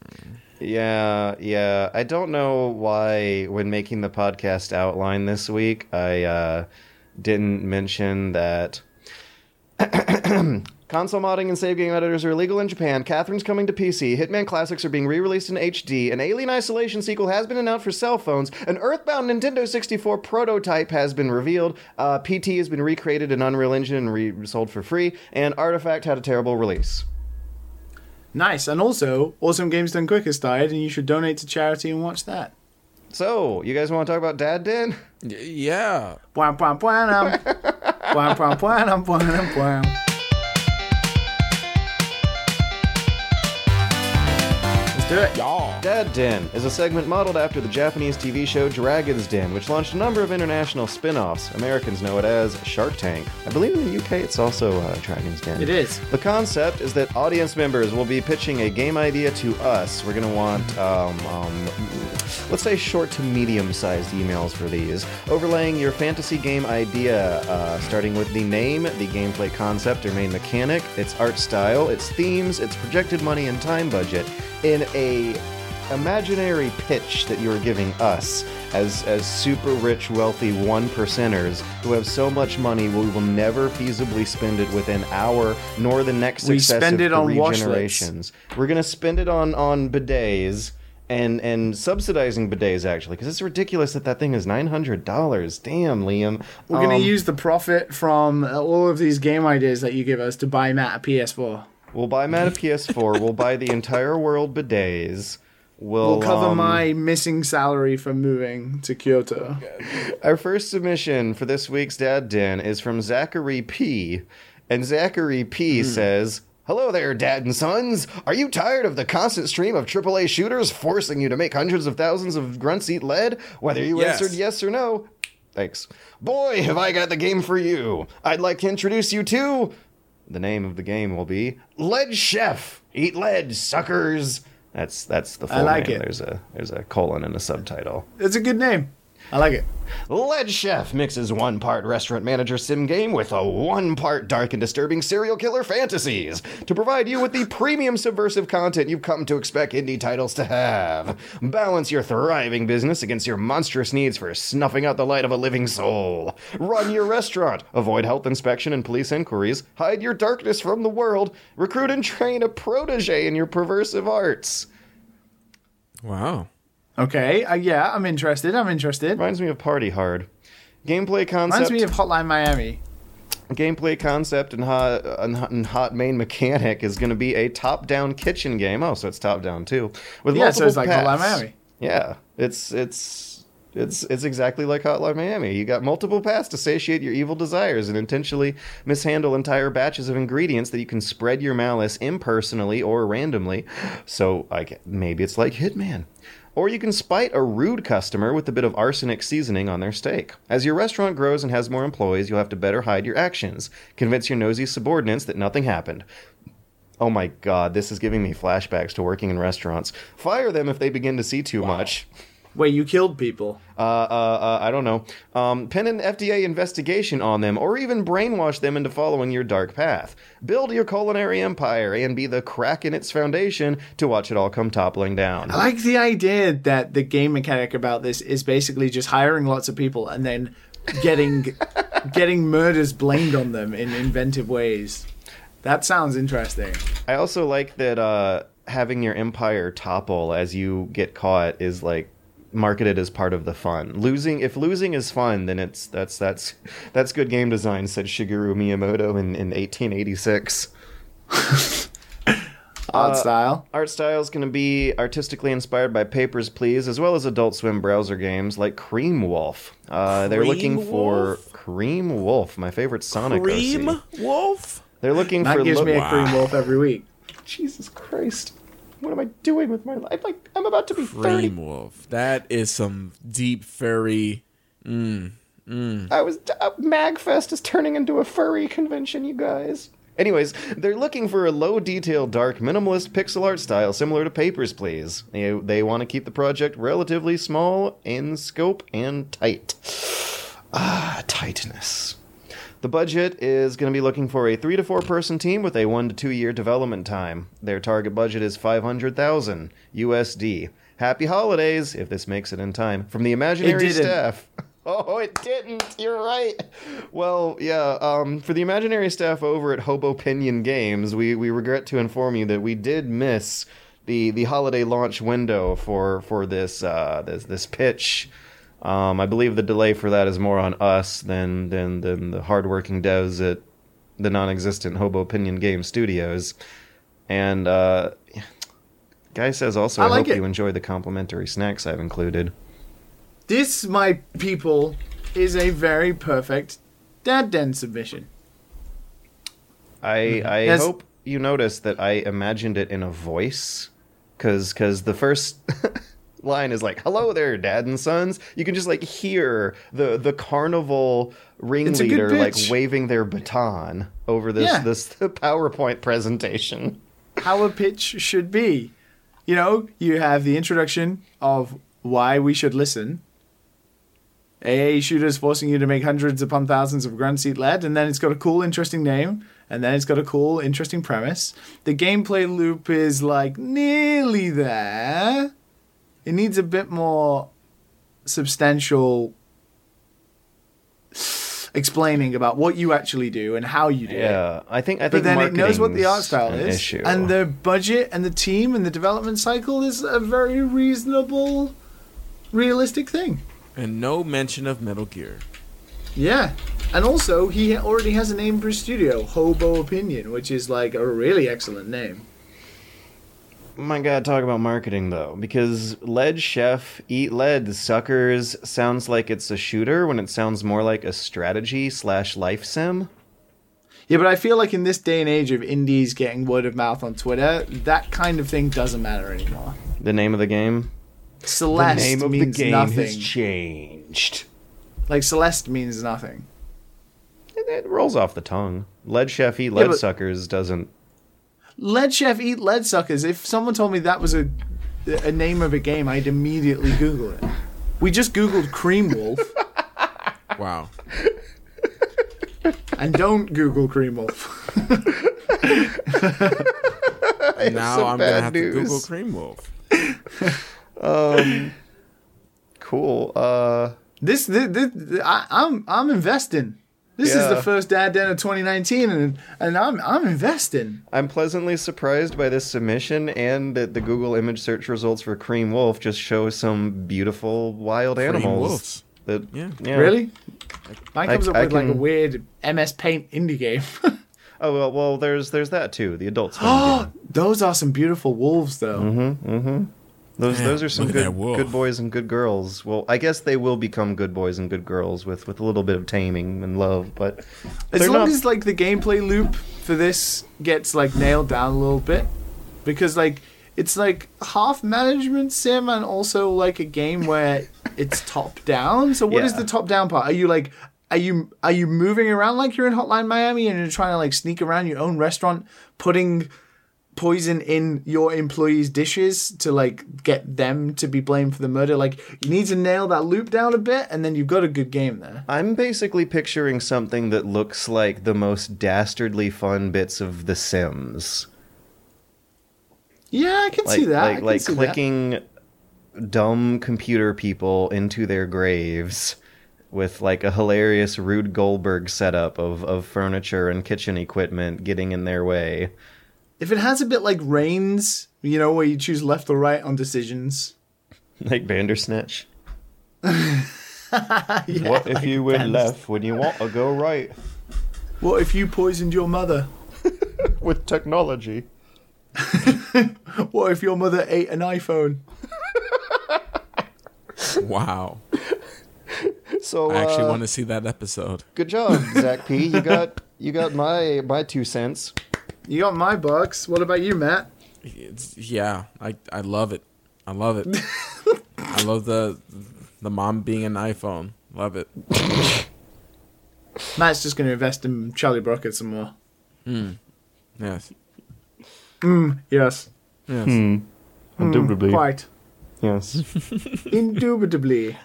Yeah, yeah. I don't know why, when making the podcast outline this week, I uh, didn't mention that console modding and save game editors are illegal in Japan. Catherine's coming to PC. Hitman Classics are being re-released in HD. An Alien Isolation sequel has been announced for cell phones. An Earthbound Nintendo 64 prototype has been revealed. Uh, PT has been recreated in Unreal Engine and re- sold for free. And Artifact had a terrible release. Nice. And also, Awesome Games Done Quick has died, and you should donate to charity and watch that. So, you guys want to talk about Dad Den? Y- yeah. Bwam, bwam, bwam. Um. Bwam, bwam, bwam, um, bwam, um, bwam. Let's do it. Y'all. Dad Den is a segment modeled after the Japanese TV show Dragon's Den, which launched a number of international spin offs. Americans know it as Shark Tank. I believe in the UK it's also uh, Dragon's Den. It is. The concept is that audience members will be pitching a game idea to us. We're going to want, um, um, let's say, short to medium sized emails for these, overlaying your fantasy game idea, uh, starting with the name, the gameplay concept or main mechanic, its art style, its themes, its projected money and time budget, in a imaginary pitch that you are giving us as as super rich wealthy one percenters who have so much money we will never feasibly spend it within our nor the next We spend it on three washlets. generations. We're gonna spend it on on bidets and and subsidizing bidets actually because it's ridiculous that that thing is nine hundred dollars. Damn liam. We're going Um, to use the profit from uh, all of these game ideas that you give us to buy Matt a PS4. we'll buy matt a ps4 we'll buy the entire world bidets We'll, We'll cover um, my missing salary from moving to Kyoto. Our first submission for this week's Dad Den is from Zachary P. And Zachary P Hmm. says, Hello there, Dad and Sons. Are you tired of the constant stream of AAA shooters forcing you to make hundreds of thousands of grunts eat lead? Whether you Yes. answered yes or no. Thanks. Boy, have I got the game for you. I'd like to introduce you to. The name of the game will be Lead Chef. Eat lead, suckers. That's that's the full I like name. it. There's a there's a colon and a subtitle. It's a good name. I like it. Lead Chef mixes one part restaurant manager sim game with a one part dark and disturbing serial killer fantasies to provide you with the premium subversive content you've come to expect indie titles to have. Balance your thriving business against your monstrous needs for snuffing out the light of a living soul. Run your restaurant, avoid health inspection and police inquiries, hide your darkness from the world, recruit and train a protege in your perversive arts. Wow. Okay. Uh, yeah, I'm interested. I'm interested. Reminds me of Party Hard. Gameplay concept. Reminds me of Hotline Miami. gameplay concept and hot, and hot- main mechanic is going to be a top-down kitchen game. Oh, so it's top-down too, with Yeah, so multiple it's like Hotline paths. Miami. Yeah, it's it's it's it's exactly like Hotline Miami. You got multiple paths to satiate your evil desires and intentionally mishandle entire batches of ingredients that you can spread your malice impersonally or randomly. So, like maybe it's like Hitman. Or you can spite a rude customer with a bit of arsenic seasoning on their steak. As your restaurant grows and has more employees, you'll have to better hide your actions. Convince your nosy subordinates that nothing happened. Oh my god, this is giving me flashbacks to working in restaurants. Fire them if they begin to see too much. Where you killed people. Uh, uh, uh, I don't know. Um, pen an FDA investigation on them, or even brainwash them into following your dark path. Build your culinary empire and be the crack in its foundation to watch it all come toppling down. I like the idea that the game mechanic about this is basically just hiring lots of people and then getting getting murders blamed on them in inventive ways. That sounds interesting. I also like that uh, having your empire topple as you get caught is like marketed as part of the fun. Losing, if losing is fun, then it's that's that's that's good game design," said Shigeru Miyamoto in, in 1886. Art style. Art style is going to be artistically inspired by Papers, Please, as well as Adult Swim browser games like Cream Wolf. Uh, they're looking Cream for Cream Wolf, my favorite Sonic Cream OC. Wolf? They're looking That for gives lo- me a Wow. cream wolf every week. Jesus Christ. What am I doing with my life? Like I'm about to be 30. Cream Wolf. That is some deep furry. I was uh, Magfest is turning into a furry convention, you guys. Anyways, they're looking for a low detail, dark, minimalist pixel art style similar to Papers, Please. They, they want to keep the project relatively small in scope and tight. Ah, tightness. The budget is going to be looking for a three to four person team with a one to two year development time. Their target budget is 500,000 USD. Happy holidays, if this makes it in time, from the imaginary staff. Oh, it didn't. You're right. Well, yeah. Um, for the imaginary staff over at Hobo Opinion Games, we, we regret to inform you that we did miss the, the holiday launch window for for this uh, this this pitch. Um, I believe the delay for that is more on us than than than the hardworking devs at the non-existent Hobo Opinion Game Studios. And uh, guy says also, I I, like hope it. you enjoy the complimentary snacks I've included. This, my people, is a very perfect dad den submission. I I Yes. hope you noticed that I imagined it in a voice, because because the first line is like "Hello there, Dad and Sons." You can just like hear the the carnival ringleader like waving their baton over this Yeah. this PowerPoint presentation. How a pitch should be. You know, you have the introduction of why we should listen. AA shooters forcing you to make hundreds upon thousands of grunts eat lead, and then it's got a cool, interesting name, and then it's got a cool, interesting premise. The gameplay loop is like nearly there. It needs a bit more substantial explaining about what you actually do and how you do it. Yeah, I think I But think then it knows what the art style an is, issue. and the budget and the team and the development cycle is a very reasonable, realistic thing. And no mention of Metal Gear. Yeah, and also he already has a name for his studio, Hobo Opinion, which is like a really excellent name. My God, talk about marketing though, because Lead Chef Eat Lead Suckers sounds like it's a shooter when it sounds more like a strategy slash life sim. Yeah, but I feel like in this day and age of indies getting word of mouth on Twitter, that kind of thing doesn't matter anymore. The name of the game. Celeste the name of means the game nothing. has changed. Like Celeste means nothing. It, it rolls off the tongue. Lead chef eat lead but- suckers doesn't. Lead Chef Eat Lead Suckers. If someone told me that was a a name of a game, I'd immediately Google it. We just Googled Cream Wolf, Wow. and don't Google Cream Wolf. now I'm gonna have news. to Google Cream Wolf. Cool. Uh, This, this, this I, I'm I'm investing. This is the first Dad Den of 2019, and and I'm I'm investing. I'm pleasantly surprised by this submission and that the Google image search results for Cream Wolf just show some beautiful wild Cream animals. wolves. That, Yeah. Really? Mine comes I- up I with like a weird MS Paint indie game. Oh well, well, there's there's that too. The adults. swim game. Those are some beautiful wolves, though. Mm-hmm, Mm-hmm. Those Man, those are some look at that good good boys and good girls. Well, I guess they will become good boys and good girls with with a little bit of taming and love, but As long not- as like the gameplay loop for this gets like nailed down a little bit, because like it's like half management sim and also like a game where it's top down. So what is Yeah. the top down part? Are you like are you are you moving around like you're in Hotline Miami and you're trying to like sneak around your own restaurant, putting poison in your employees' dishes to like get them to be blamed for the murder? Like you need to nail that loop down a bit, and then you've got a good game there. I'm basically picturing something that looks like the most dastardly fun bits of The Sims. Yeah, I can Like see that. Like like see that. clicking dumb computer people into their graves with like a hilarious Rube Goldberg setup of, of furniture and kitchen equipment getting in their way. If it has a bit like Reigns, you know, where you choose left or right on decisions. Like Bandersnatch. what if you went left when you want to go right? What if you poisoned your mother? With technology. What if your mother ate an iPhone? Wow. So I actually uh, want to see that episode. good job, Zach P. You got you got my my two cents. You got my box. What about you, Matt? It's, yeah, I I love it. I love it. I love the the mom being an iPhone. Love it. Matt's just going to invest in Charlie Brockett some more. Hmm. Hmm, yes. Yes, Yes. Indubitably. quite. Yes. Indubitably.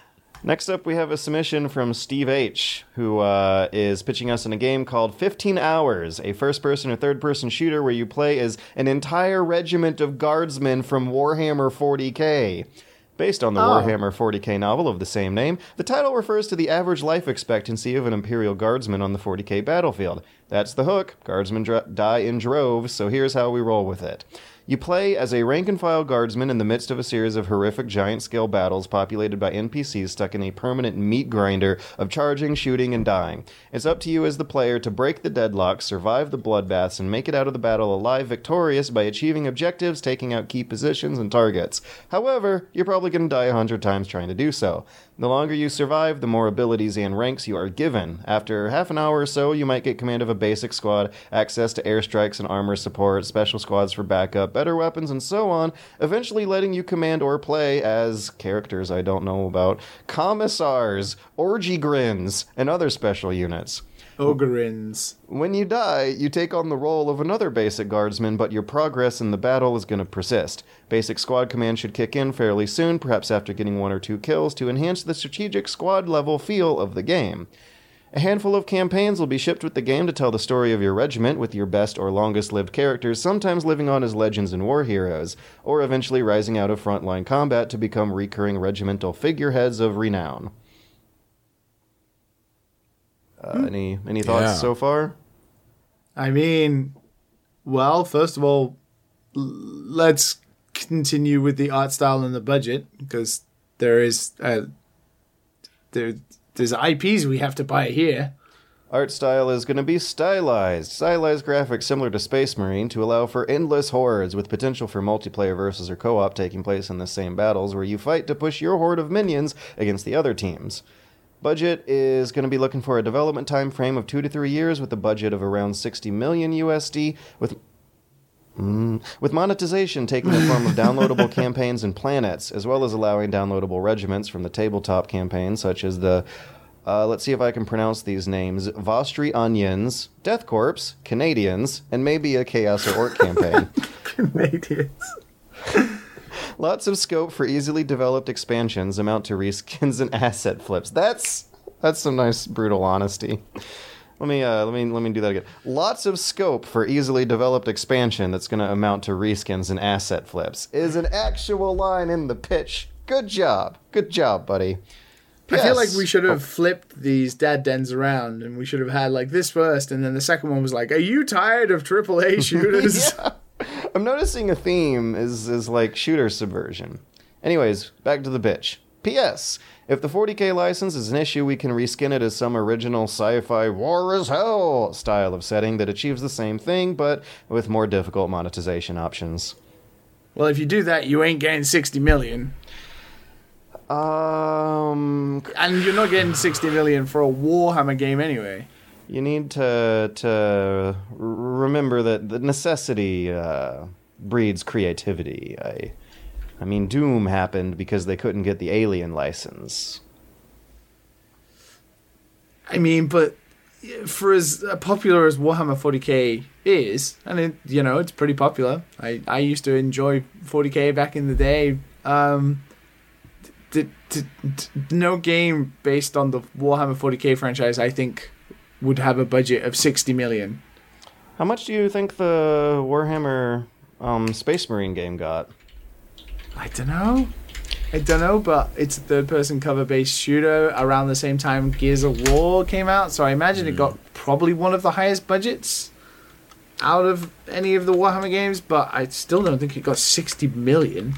Next up, we have a submission from Steve H., who uh, is pitching us in a game called 15 Hours, a first person or third person shooter where you play as an entire regiment of guardsmen from Warhammer 40k. Based on the Oh. Warhammer 40k novel of the same name, the title refers to the average life expectancy of an Imperial Guardsman on the 40k battlefield. That's the hook. Guardsmen dr- die in droves, so here's how we roll with it. You play as a rank and file guardsman in the midst of a series of horrific giant scale battles populated by NPCs stuck in a permanent meat grinder of charging, shooting, and dying. It's up to you as the player to break the deadlock, survive the bloodbaths, and make it out of the battle alive victorious by achieving objectives, taking out key positions and targets. However, you're probably going to die a hundred times trying to do so. The longer you survive, the more abilities and ranks you are given. After half an hour or so, you might get command of a basic squad, access to airstrikes and armor support, special squads for backup, better weapons, and so on, eventually letting you command or play as characters I don't know about, commissars, orgy grins, and other special units. Ogryns. When you die, you take on the role of another basic guardsman, but your progress in the battle is going to persist. Basic squad command should kick in fairly soon, perhaps after getting one or two kills, to enhance the strategic squad level feel of the game. A handful of campaigns will be shipped with the game to tell the story of your regiment with your best or longest lived characters, sometimes living on as legends and war heroes, or eventually rising out of frontline combat to become recurring regimental figureheads of renown. Uh, any any thoughts Yeah. so far? I mean, well, first of all, l- let's continue with the art style and the budget because there is uh, there there's IPs we have to buy here. Art style is going to be stylized, stylized graphics similar to Space Marine to allow for endless hordes with potential for multiplayer versus or co-op taking place in the same battles where you fight to push your horde of minions against the other teams. Budget is going to be looking for a development time frame of two to three years with a budget of around 60 million USD with Mm, with monetization taking the form of downloadable campaigns and planets, as well as allowing downloadable regiments from the tabletop campaign, such as the, uh, let's see if I can pronounce these names Vostroyans, Death Corps, Canadians, and maybe a Chaos or Orc campaign. Canadians. Lots of scope for easily developed expansions amount to reskins and asset flips. That's that's some nice brutal honesty. Let me uh, let me let me do that again. Lots of scope for easily developed expansion that's going to amount to reskins and asset flips is an actual line in the pitch. Good job, good job, buddy. I feel like we should have flipped these dad dens around, and we should have had like this first, and then the second one was like, "Are you tired of AAA shooters?" Yeah. I'm noticing a theme is is like shooter subversion. Anyways, back to the bitch. P.S. If the 40k license is an issue, we can reskin it as some original sci-fi war as hell style of setting that achieves the same thing, but with more difficult monetization options. Well, if you do that, you ain't getting sixty million, Um, and you're not getting sixty million for a Warhammer game anyway. You need to to remember that the necessity uh, breeds creativity. I, I mean, Doom happened because they couldn't get the Alien license. I mean, but for as popular as Warhammer 40k is, and it, you know, it's pretty popular. I, I used to enjoy 40k back in the day. Um, d- d- d- no game based on the Warhammer 40k franchise, I think, would have a budget of 60 million. How much do you think the Warhammer um, Space Marine game got? I don't know. I don't know, but it's a third person cover based shooter around the same time Gears of War came out, so I imagine it got probably one of the highest budgets out of any of the Warhammer games, but I still don't think it got 60 million.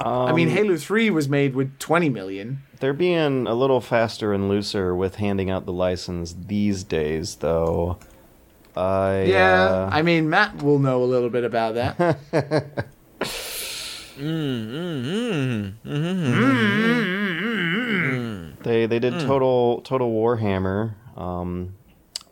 I mean, Um, Halo 3 was made with 20 million. They're being a little faster and looser with handing out the license these days, though. I Yeah, uh, I mean, Matt will know a little bit about that. they they Hmm. did total total Warhammer um,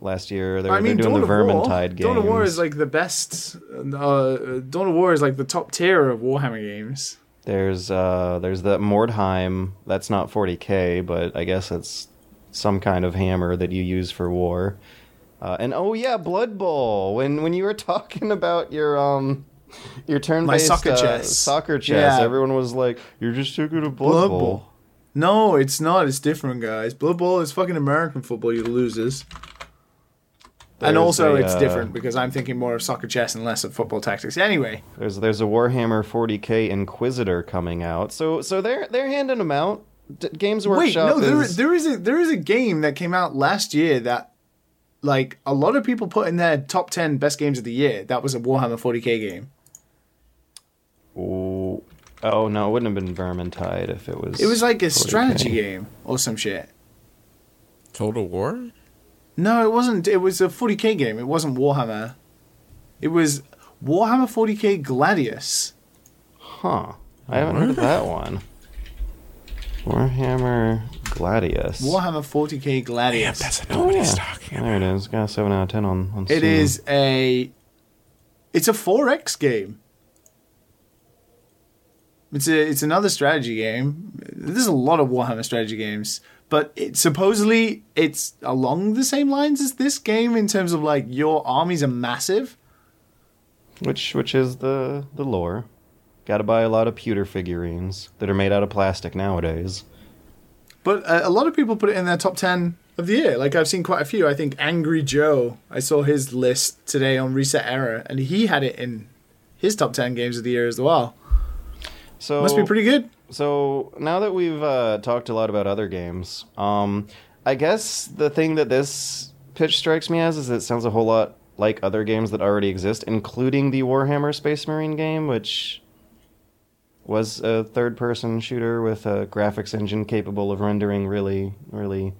last year. They're, I mean, they're doing Dawn the. Vermintide games. Dawn of War is like the best. Uh, Dawn of War is like the top tier of Warhammer games. There's uh there's that Mordheim. That's not 40k, but I guess it's some kind of hammer that you use for war. Uh, and oh yeah, Blood Bowl. When when you were talking about your um your turn-based soccer uh, chess. soccer chess, Yeah. everyone was like, "You're just too good at Blood, Blood Bowl." Bowl. No, it's not. It's different, guys. Blood Bowl is fucking American football, you losers. And also, a, it's uh, different because I'm thinking more of soccer chess and less of football tactics. Anyway, There's there's a Warhammer 40k Inquisitor coming out, so so they're they're handing them out. D- Games wait, Workshop no, there, is there is a there is a game that came out last year that, like, a lot of people put in their top ten best games of the year. That was a Warhammer 40k game. Ooh. Oh no, it wouldn't have been Vermintide if it was. It was like a 40K. strategy game or some shit. Total War? No, it wasn't. It was a 40k game. It wasn't Warhammer. It was Warhammer 40k Gladius. Huh. I haven't heard of that one. Warhammer Gladius. Warhammer 40k Gladius. That's what Oh, nobody's yeah. talking There it is. Got a 7 out of 10 on, on It Steam. is a. It's a 4x game. It's a. It's another strategy game. There's a lot of Warhammer strategy games, but it supposedly it's along the same lines as this game in terms of like your armies are massive. Which which is the, the lore. Gotta buy a lot of pewter figurines that are made out of plastic nowadays. But uh, a lot of people put it in their top 10 of the year. Like, I've seen quite a few. I think Angry Joe, I saw his list today on ResetEra, and he had it in his top 10 games of the year as well. So Must be pretty good. So now that we've uh, talked a lot about other games, um, I guess the thing that this pitch strikes me as is it sounds a whole lot like other games that already exist, including the Warhammer Space Marine game, which was a third-person shooter with a graphics engine capable of rendering really, really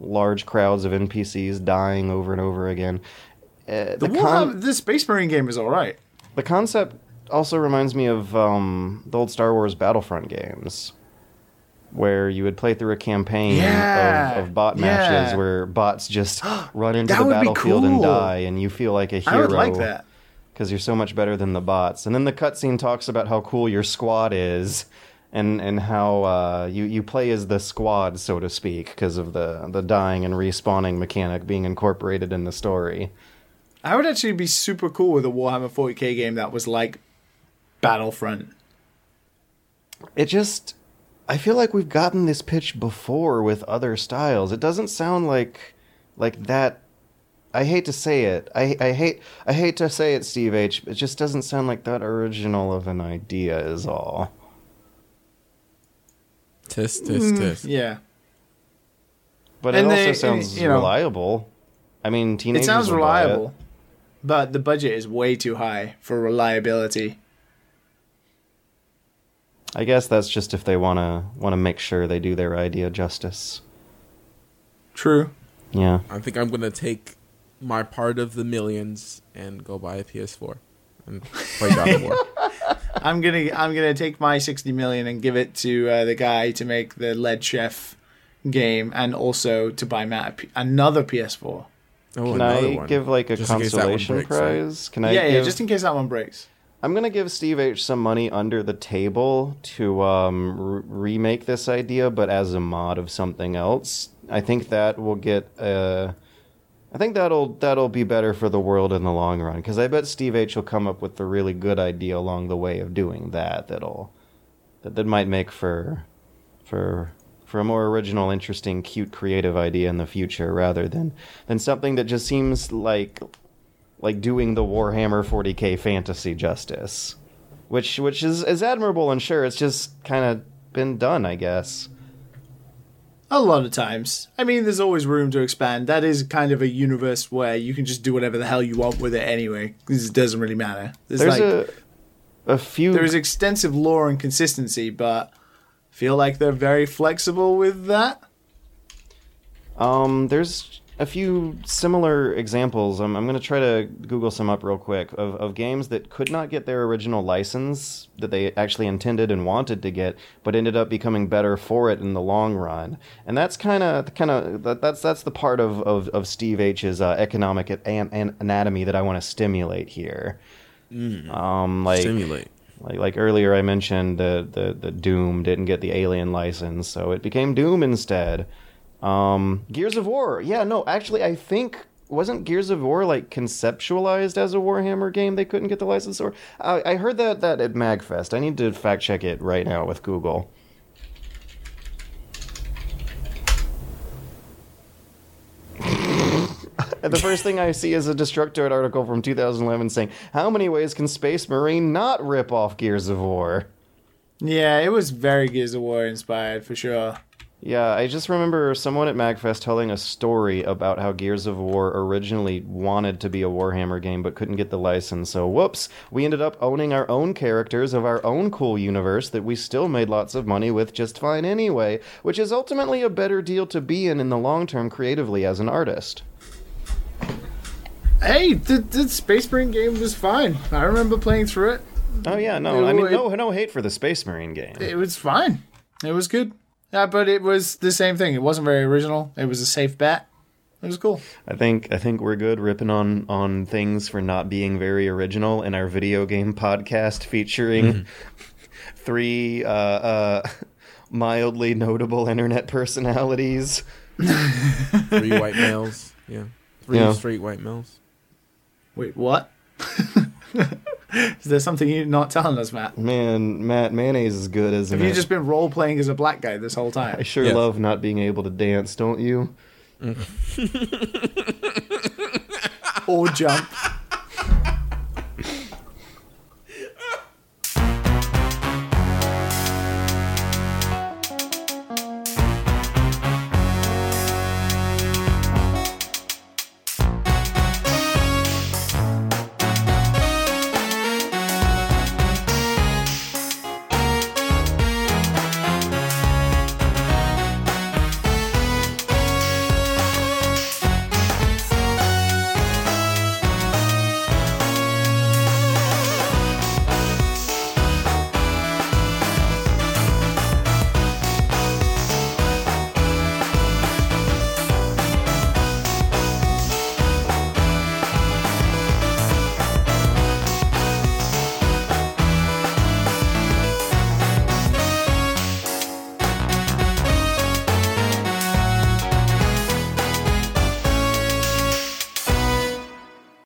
large crowds of NPCs dying over and over again. Uh, The, con- Warhammer, the Space Marine game is alright. the concept also reminds me of um, the old Star Wars Battlefront games. where you would play through a campaign Yeah, of, of bot matches where bots just run into That the battlefield and die, and you feel like a hero I would like that. because you're so much better than the bots. And then the cutscene talks about how cool your squad is, and and how uh, you you play as the squad, so to speak, because of the the dying and respawning mechanic being incorporated in the story. I would actually be super cool with a Warhammer 40k game that was like Battlefront. It just, I feel like we've gotten this pitch before with other styles. It doesn't sound like like that. I hate to say it. I I hate I hate to say it, Steve H. It just doesn't sound like that original of an idea. Is all. Tisk, tisk, hmm, tisk. Yeah. But And it they- also sounds you know- reliable. I mean, teenage. It sounds will buy it. reliable, but the budget is way too high for reliability. I guess that's just if they wanna wanna make sure they do their idea justice. True. Yeah. I think I'm gonna take my part of the millions and go buy a PS4 and play God of War. I'm gonna I'm gonna take my 60 million and give it to uh, the guy to make the Lead Chef game, and also to buy Matt a P- another PS4. Oh, Can another I one. give like a Just in case that one consolation breaks, right? prize? Can I? yeah, yeah, just in case that one breaks. I'm gonna give Steve H some money under the table to um, remake this idea, but as a mod of something else. I think that will get. Uh, I think that'll that'll be better for the world in the long run because I bet Steve H will come up with a really good idea along the way of doing that. That'll that that might make for for for a more original, interesting, cute, creative idea in the future rather than than something that just seems like like doing the Warhammer 40k fantasy justice, which which is is admirable and sure it's just kind of been done, I guess. A lot of times. I mean, there's always room to expand. That is kind of a universe where you can just do whatever the hell you want with it anyway, it doesn't really matter. There's, There's like a a few there is extensive lore and consistency, but feel like they're very flexible with that. Um, there's a few similar examples. I'm, I'm going to try to Google some up real quick of, of games that could not get their original license that they actually intended and wanted to get, but ended up becoming better for it in the long run. And that's kind of kind of that, that's that's the part of of, of Steve H's uh, economic an, an anatomy that I want to stimulate here. Um, like Stimulate. like like earlier, I mentioned the, the the Doom didn't get the Alien license, so it became Doom instead. Um, Gears of War, yeah, no, actually, I think wasn't Gears of War like conceptualized as a Warhammer game? They couldn't get the license, or I, I heard that that at Magfest. I need to fact check it right now with Google. And the first thing I see is a Destructoid article from 2011 saying, "How many ways can Space Marine not rip off Gears of War?" Yeah, it was very Gears of War inspired for sure. Yeah, I just remember someone at Magfest telling a story about how Gears of War originally wanted to be a Warhammer game but couldn't get the license. So, whoops, we ended up owning our own characters of our own cool universe that we still made lots of money with just fine anyway, which is ultimately a better deal to be in in the long term creatively as an artist. Hey, the, the Space Marine game was fine. I remember playing through it. Oh yeah, no, I mean It- no no hate for the Space Marine game. It was fine. It was good. Yeah, but it was the same thing. It wasn't very original. It was a safe bet. It was cool. I think I think we're good ripping on on things for not being very original in our video game podcast featuring three uh, uh, mildly notable internet personalities. Three white males. Yeah. Three Yeah. straight white males. Wait, what? is there something you're not telling us, Matt? Man, Matt mayonnaise is good, isn't Have it? you just been role playing as a black guy this whole time? I sure Yes. love not being able to dance, don't you? or jump?